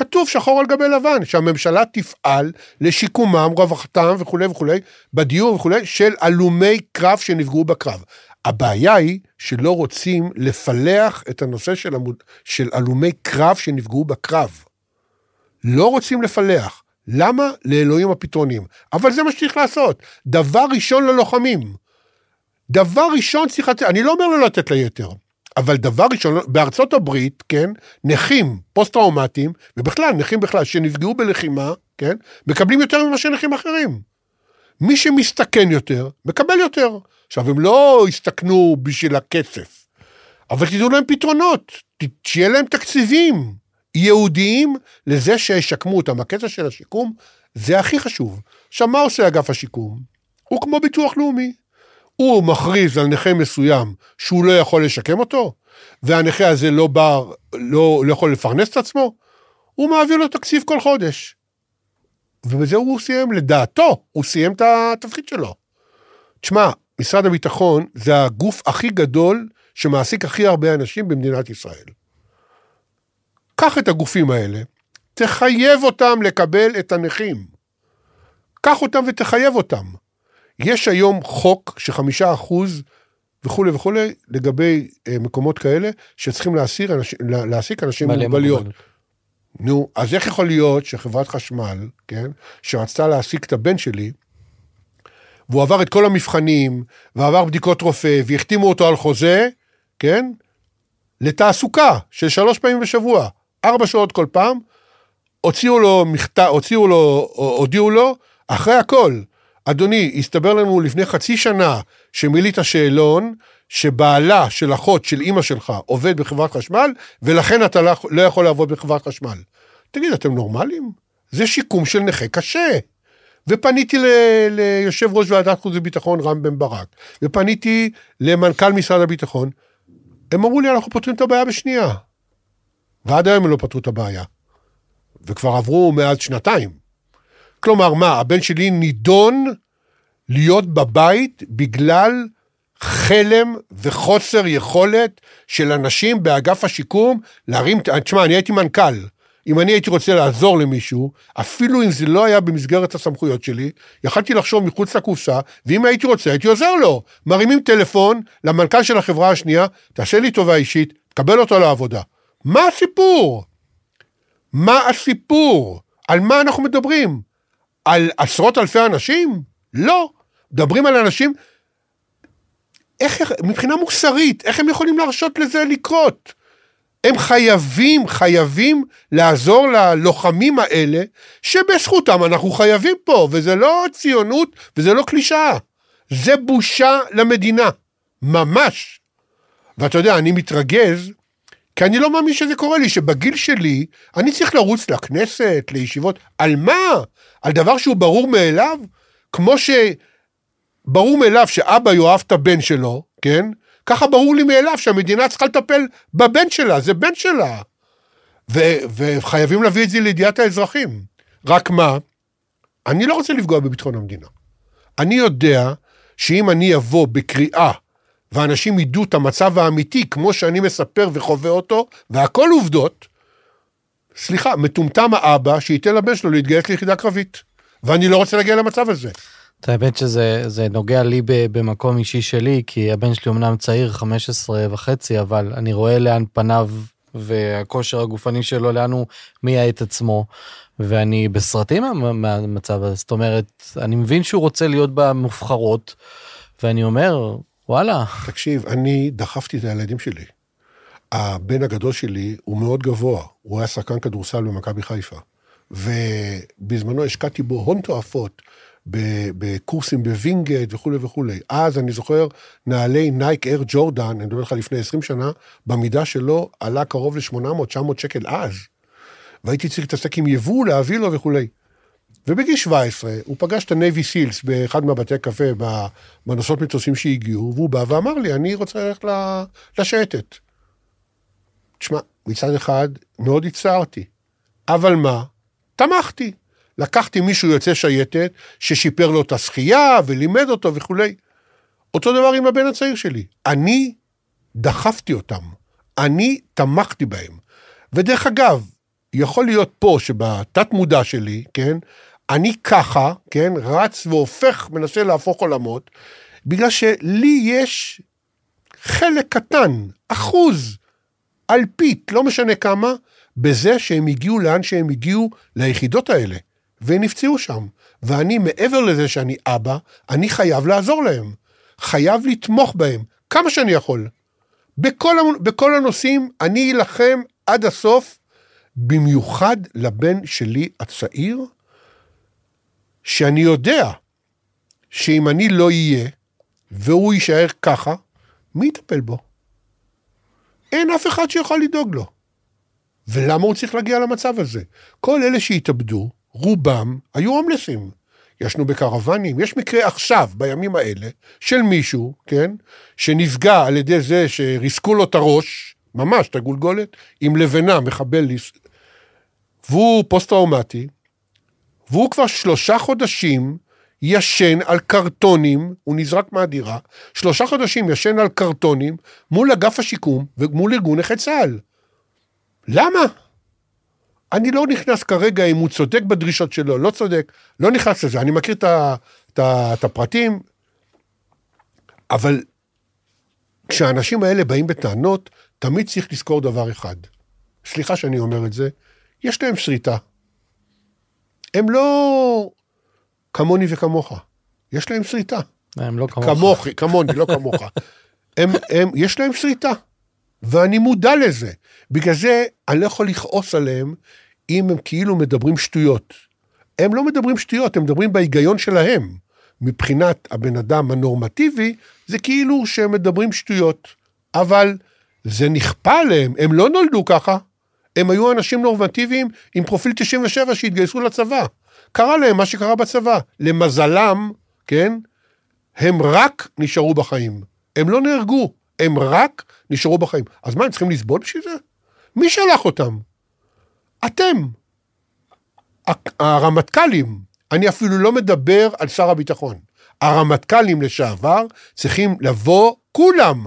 כתוב שחור על גבי לבן, שהממשלה תפעל לשיקומם, רווחתם וכולי וכולי, בדיור וכולי, של הלומי קרב שנפגעו בקרב. הבעיה היא שלא רוצים לפלח את הנושא של, המוד... של הלומי קרב שנפגעו בקרב. לא רוצים לפלח. למה? לאלוהים הפתרונים. אבל זה מה שצריך לעשות. דבר ראשון ללוחמים. דבר ראשון צריך לתת, אני לא אומר לא לתת ליתר. אבל דבר ראשון, בארצות הברית, כן, נכים פוסט-טראומטיים, ובכלל, נכים בכלל, שנפגעו בלחימה, כן, מקבלים יותר ממה שנכים אחרים. מי שמסתכן יותר, מקבל יותר. עכשיו, הם לא הסתכנו בשביל הכסף, אבל תדעו להם פתרונות, שיהיה להם תקציבים ייעודיים לזה שישקמו אותם. הקטע של השיקום, זה הכי חשוב. עכשיו, מה עושה אגף השיקום? הוא כמו ביטוח לאומי. הוא מכריז על נכה מסוים שהוא לא יכול לשקם אותו, והנכה הזה לא בא, לא, לא יכול לפרנס את עצמו, הוא מעביר לו תקציב כל חודש. ובזה הוא סיים, לדעתו, הוא סיים את התפקיד שלו. תשמע, משרד הביטחון זה הגוף הכי גדול שמעסיק הכי הרבה אנשים במדינת ישראל. קח את הגופים האלה, תחייב אותם לקבל את הנכים. קח אותם ותחייב אותם. יש היום חוק שחמישה אחוז וכולי וכולי לגבי אה, מקומות כאלה שצריכים להסיר להעסיק אנשים עם מוגבלויות. נו, אז איך יכול להיות שחברת חשמל, כן, שרצתה להעסיק את הבן שלי, והוא עבר את כל המבחנים, ועבר בדיקות רופא, והחתימו אותו על חוזה, כן? לתעסוקה של שלוש פעמים בשבוע, ארבע שעות כל פעם, הוציאו לו מכתב, הוציאו לו, הודיעו לו, אחרי הכל, אדוני, הסתבר לנו לפני חצי שנה שמילאת שאלון, שבעלה של אחות של אימא שלך עובד בחברת חשמל, ולכן אתה לא, לא יכול לעבוד בחברת חשמל. תגיד, אתם נורמלים? זה שיקום של נכה קשה. ופניתי ל, ליושב ראש ועדת חוץ וביטחון רם בן ברק, ופניתי למנכ"ל משרד הביטחון, הם אמרו לי, אנחנו פותרים את הבעיה בשנייה. ועד היום הם לא פתרו את הבעיה. וכבר עברו מאז שנתיים. כלומר, מה, הבן שלי נידון להיות בבית בגלל חלם וחוסר יכולת של אנשים באגף השיקום להרים, תשמע, אני הייתי מנכ"ל. אם אני הייתי רוצה לעזור למישהו, אפילו אם זה לא היה במסגרת הסמכויות שלי, יכלתי לחשוב מחוץ לקופסה, ואם הייתי רוצה, הייתי עוזר לו. מרימים טלפון למנכ"ל של החברה השנייה, תעשה לי טובה אישית, תקבל אותו לעבודה. מה הסיפור? מה הסיפור? על מה אנחנו מדברים? על עשרות אלפי אנשים? לא. מדברים על אנשים, איך, מבחינה מוסרית, איך הם יכולים להרשות לזה לקרות? הם חייבים, חייבים לעזור ללוחמים האלה, שבזכותם אנחנו חייבים פה, וזה לא ציונות וזה לא קלישאה. זה בושה למדינה, ממש. ואתה יודע, אני מתרגז, כי אני לא מאמין שזה קורה לי, שבגיל שלי, אני צריך לרוץ לכנסת, לישיבות, על מה? על דבר שהוא ברור מאליו? כמו שברור מאליו שאבא יאהב את הבן שלו, כן? ככה ברור לי מאליו שהמדינה צריכה לטפל בבן שלה, זה בן שלה. ו- וחייבים להביא את זה לידיעת האזרחים. רק מה, אני לא רוצה לפגוע בביטחון המדינה. אני יודע שאם אני אבוא בקריאה ואנשים ידעו את המצב האמיתי כמו שאני מספר וחווה אותו, והכל עובדות, סליחה, מטומטם האבא שייתן לבן שלו להתגייס ליחידה קרבית. ואני לא רוצה להגיע למצב הזה. את האמת שזה נוגע לי במקום אישי שלי, כי הבן שלי אמנם צעיר 15 וחצי, אבל אני רואה לאן פניו והכושר הגופני שלו, לאן הוא מייעט עצמו, ואני בסרטים מהמצב הזה, זאת אומרת, אני מבין שהוא רוצה להיות במובחרות, ואני אומר, וואלה. תקשיב, אני דחפתי את הילדים שלי. הבן הגדול שלי הוא מאוד גבוה, הוא היה שחקן כדורסל במכבי חיפה. ובזמנו השקעתי בו הון תועפות בקורסים בווינגייט וכולי וכולי. אז אני זוכר נעלי Nike Air Jordan, אני מדבר לך לפני 20 שנה, במידה שלו עלה קרוב ל-800-900 שקל אז. והייתי צריך להתעסק עם יבוא, להביא לו וכולי. ובגיל 17 הוא פגש את ה Navy SEALs באחד מהבתי קפה בנושאות מטוסים שהגיעו, והוא בא ואמר לי, אני רוצה ללכת לשייטת. תשמע, מצד אחד מאוד הצטערתי, אבל מה? תמכתי. לקחתי מישהו יוצא שייטת, ששיפר לו את השחייה ולימד אותו וכולי. אותו דבר עם הבן הצעיר שלי. אני דחפתי אותם, אני תמכתי בהם. ודרך אגב, יכול להיות פה שבתת מודע שלי, כן, אני ככה, כן, רץ והופך, מנסה להפוך עולמות, בגלל שלי יש חלק קטן, אחוז, אלפית, לא משנה כמה, בזה שהם הגיעו לאן שהם הגיעו ליחידות האלה. ונפצעו שם. ואני, מעבר לזה שאני אבא, אני חייב לעזור להם. חייב לתמוך בהם, כמה שאני יכול. בכל, בכל הנושאים אני אלחם עד הסוף, במיוחד לבן שלי הצעיר, שאני יודע שאם אני לא אהיה, והוא יישאר ככה, מי יטפל בו? אין אף אחד שיכול לדאוג לו. ולמה הוא צריך להגיע למצב הזה? כל אלה שהתאבדו, רובם היו הומלסים. ישנו בקרוונים, יש מקרה עכשיו, בימים האלה, של מישהו, כן, שנפגע על ידי זה שריסקו לו את הראש, ממש, את הגולגולת, עם לבנה, מחבל, והוא פוסט-טראומטי, והוא כבר שלושה חודשים ישן על קרטונים, הוא נזרק מהדירה, שלושה חודשים ישן על קרטונים מול אגף השיקום ומול ארגון נכי צה"ל. למה? אני לא נכנס כרגע אם הוא צודק בדרישות שלו, לא צודק, לא נכנס לזה, אני מכיר את, הפרטים, אבל כשהאנשים האלה באים בטענות, תמיד צריך לזכור דבר אחד. סליחה שאני אומר את זה, יש להם שריטה. הם לא כמוני וכמוך, יש להם שריטה. הם לא כמוך. כמוך, כמוני, לא כמוך. הם, הם, יש להם שריטה. ואני מודע לזה. בגלל זה אני לא יכול לכעוס עליהם אם הם כאילו מדברים שטויות. הם לא מדברים שטויות, הם מדברים בהיגיון שלהם. מבחינת הבן אדם הנורמטיבי, זה כאילו שהם מדברים שטויות. אבל זה נכפה עליהם, הם לא נולדו ככה. הם היו אנשים נורמטיביים עם פרופיל 97 שהתגייסו לצבא. קרה להם מה שקרה בצבא. למזלם, כן, הם רק נשארו בחיים. הם לא נהרגו, הם רק נשארו בחיים. אז מה, הם צריכים לסבול בשביל זה? מי שלח אותם? אתם. הרמטכ"לים, אני אפילו לא מדבר על שר הביטחון. הרמטכ"לים לשעבר צריכים לבוא, כולם,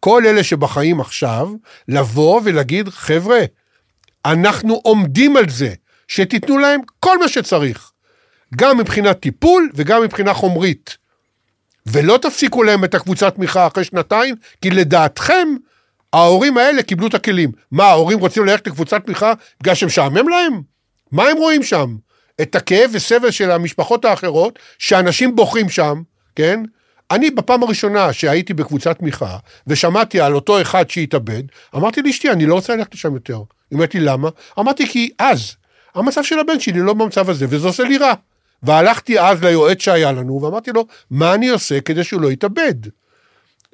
כל אלה שבחיים עכשיו, לבוא ולהגיד, חבר'ה, אנחנו עומדים על זה, שתיתנו להם כל מה שצריך, גם מבחינת טיפול וגם מבחינה חומרית. ולא תפסיקו להם את הקבוצת תמיכה אחרי שנתיים, כי לדעתכם, ההורים האלה קיבלו את הכלים. מה, ההורים רוצים ללכת לקבוצת תמיכה בגלל שמשעמם להם? מה הם רואים שם? את הכאב וסבל של המשפחות האחרות, שאנשים בוכים שם, כן? אני בפעם הראשונה שהייתי בקבוצת תמיכה, ושמעתי על אותו אחד שהתאבד, אמרתי לאשתי, אני לא רוצה ללכת לשם יותר. היא אומרת לי, למה? אמרתי, כי אז, המצב של הבן שלי לא במצב הזה, וזה עושה לי רע. והלכתי אז ליועץ שהיה לנו, ואמרתי לו, מה אני עושה כדי שהוא לא יתאבד?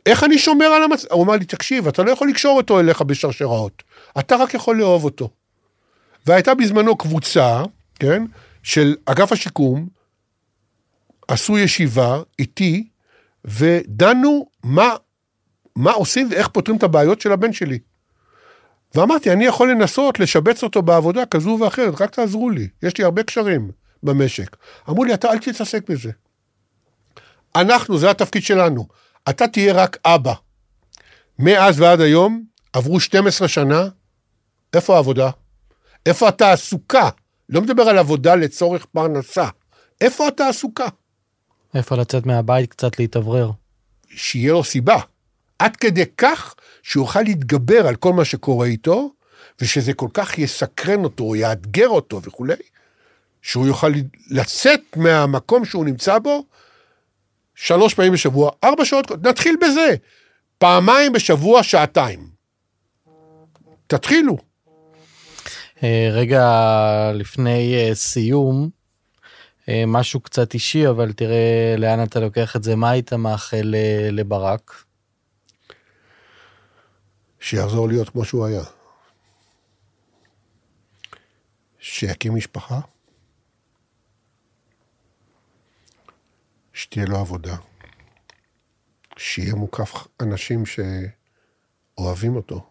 איך אני שומר על המצב? הוא אמר לי, תקשיב, אתה לא יכול לקשור אותו אליך בשרשראות, אתה רק יכול לאהוב אותו. והייתה בזמנו קבוצה, כן, של אגף השיקום, עשו ישיבה איתי, ודנו מה, מה עושים ואיך פותרים את הבעיות של הבן שלי. ואמרתי, אני יכול לנסות לשבץ אותו בעבודה כזו ואחרת, רק תעזרו לי, יש לי הרבה קשרים במשק. אמרו לי, אתה אל תתעסק בזה. אנחנו, זה התפקיד שלנו. אתה תהיה רק אבא. מאז ועד היום עברו 12 שנה, איפה העבודה? איפה התעסוקה? לא מדבר על עבודה לצורך פרנסה. איפה התעסוקה? איפה לצאת מהבית קצת להתאוורר. שיהיה לו סיבה. עד כדי כך שהוא יוכל להתגבר על כל מה שקורה איתו, ושזה כל כך יסקרן אותו, יאתגר אותו וכולי, שהוא יוכל לצאת מהמקום שהוא נמצא בו שלוש פעמים בשבוע, ארבע שעות, נתחיל בזה. פעמיים בשבוע, שעתיים. תתחילו. אה, רגע לפני אה, סיום, משהו קצת אישי, אבל תראה לאן אתה לוקח את זה. מה היית מאחל לברק? שיחזור להיות כמו שהוא היה. שיקים משפחה, שתהיה לו עבודה, שיהיה מוקף אנשים שאוהבים אותו,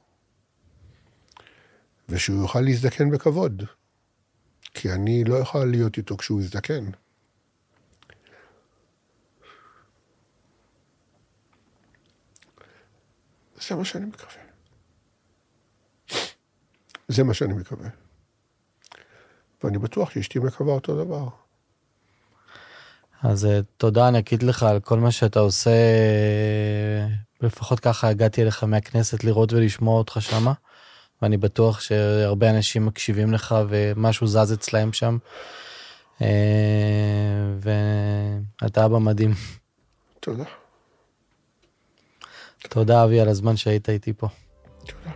ושהוא יוכל להזדקן בכבוד, כי אני לא אוכל להיות איתו כשהוא יזדקן. זה מה שאני מקווה. זה מה שאני מקווה. ואני בטוח שאשתי מקווה אותו דבר. אז אה, תודה ענקית לך על כל מה שאתה עושה. לפחות ככה הגעתי אליך מהכנסת לראות ולשמוע אותך שמה. ואני בטוח שהרבה אנשים מקשיבים לך ומשהו זז אצלהם שם. אה, ואתה אבא מדהים. תודה. תודה אבי על הזמן שהיית איתי פה. תודה.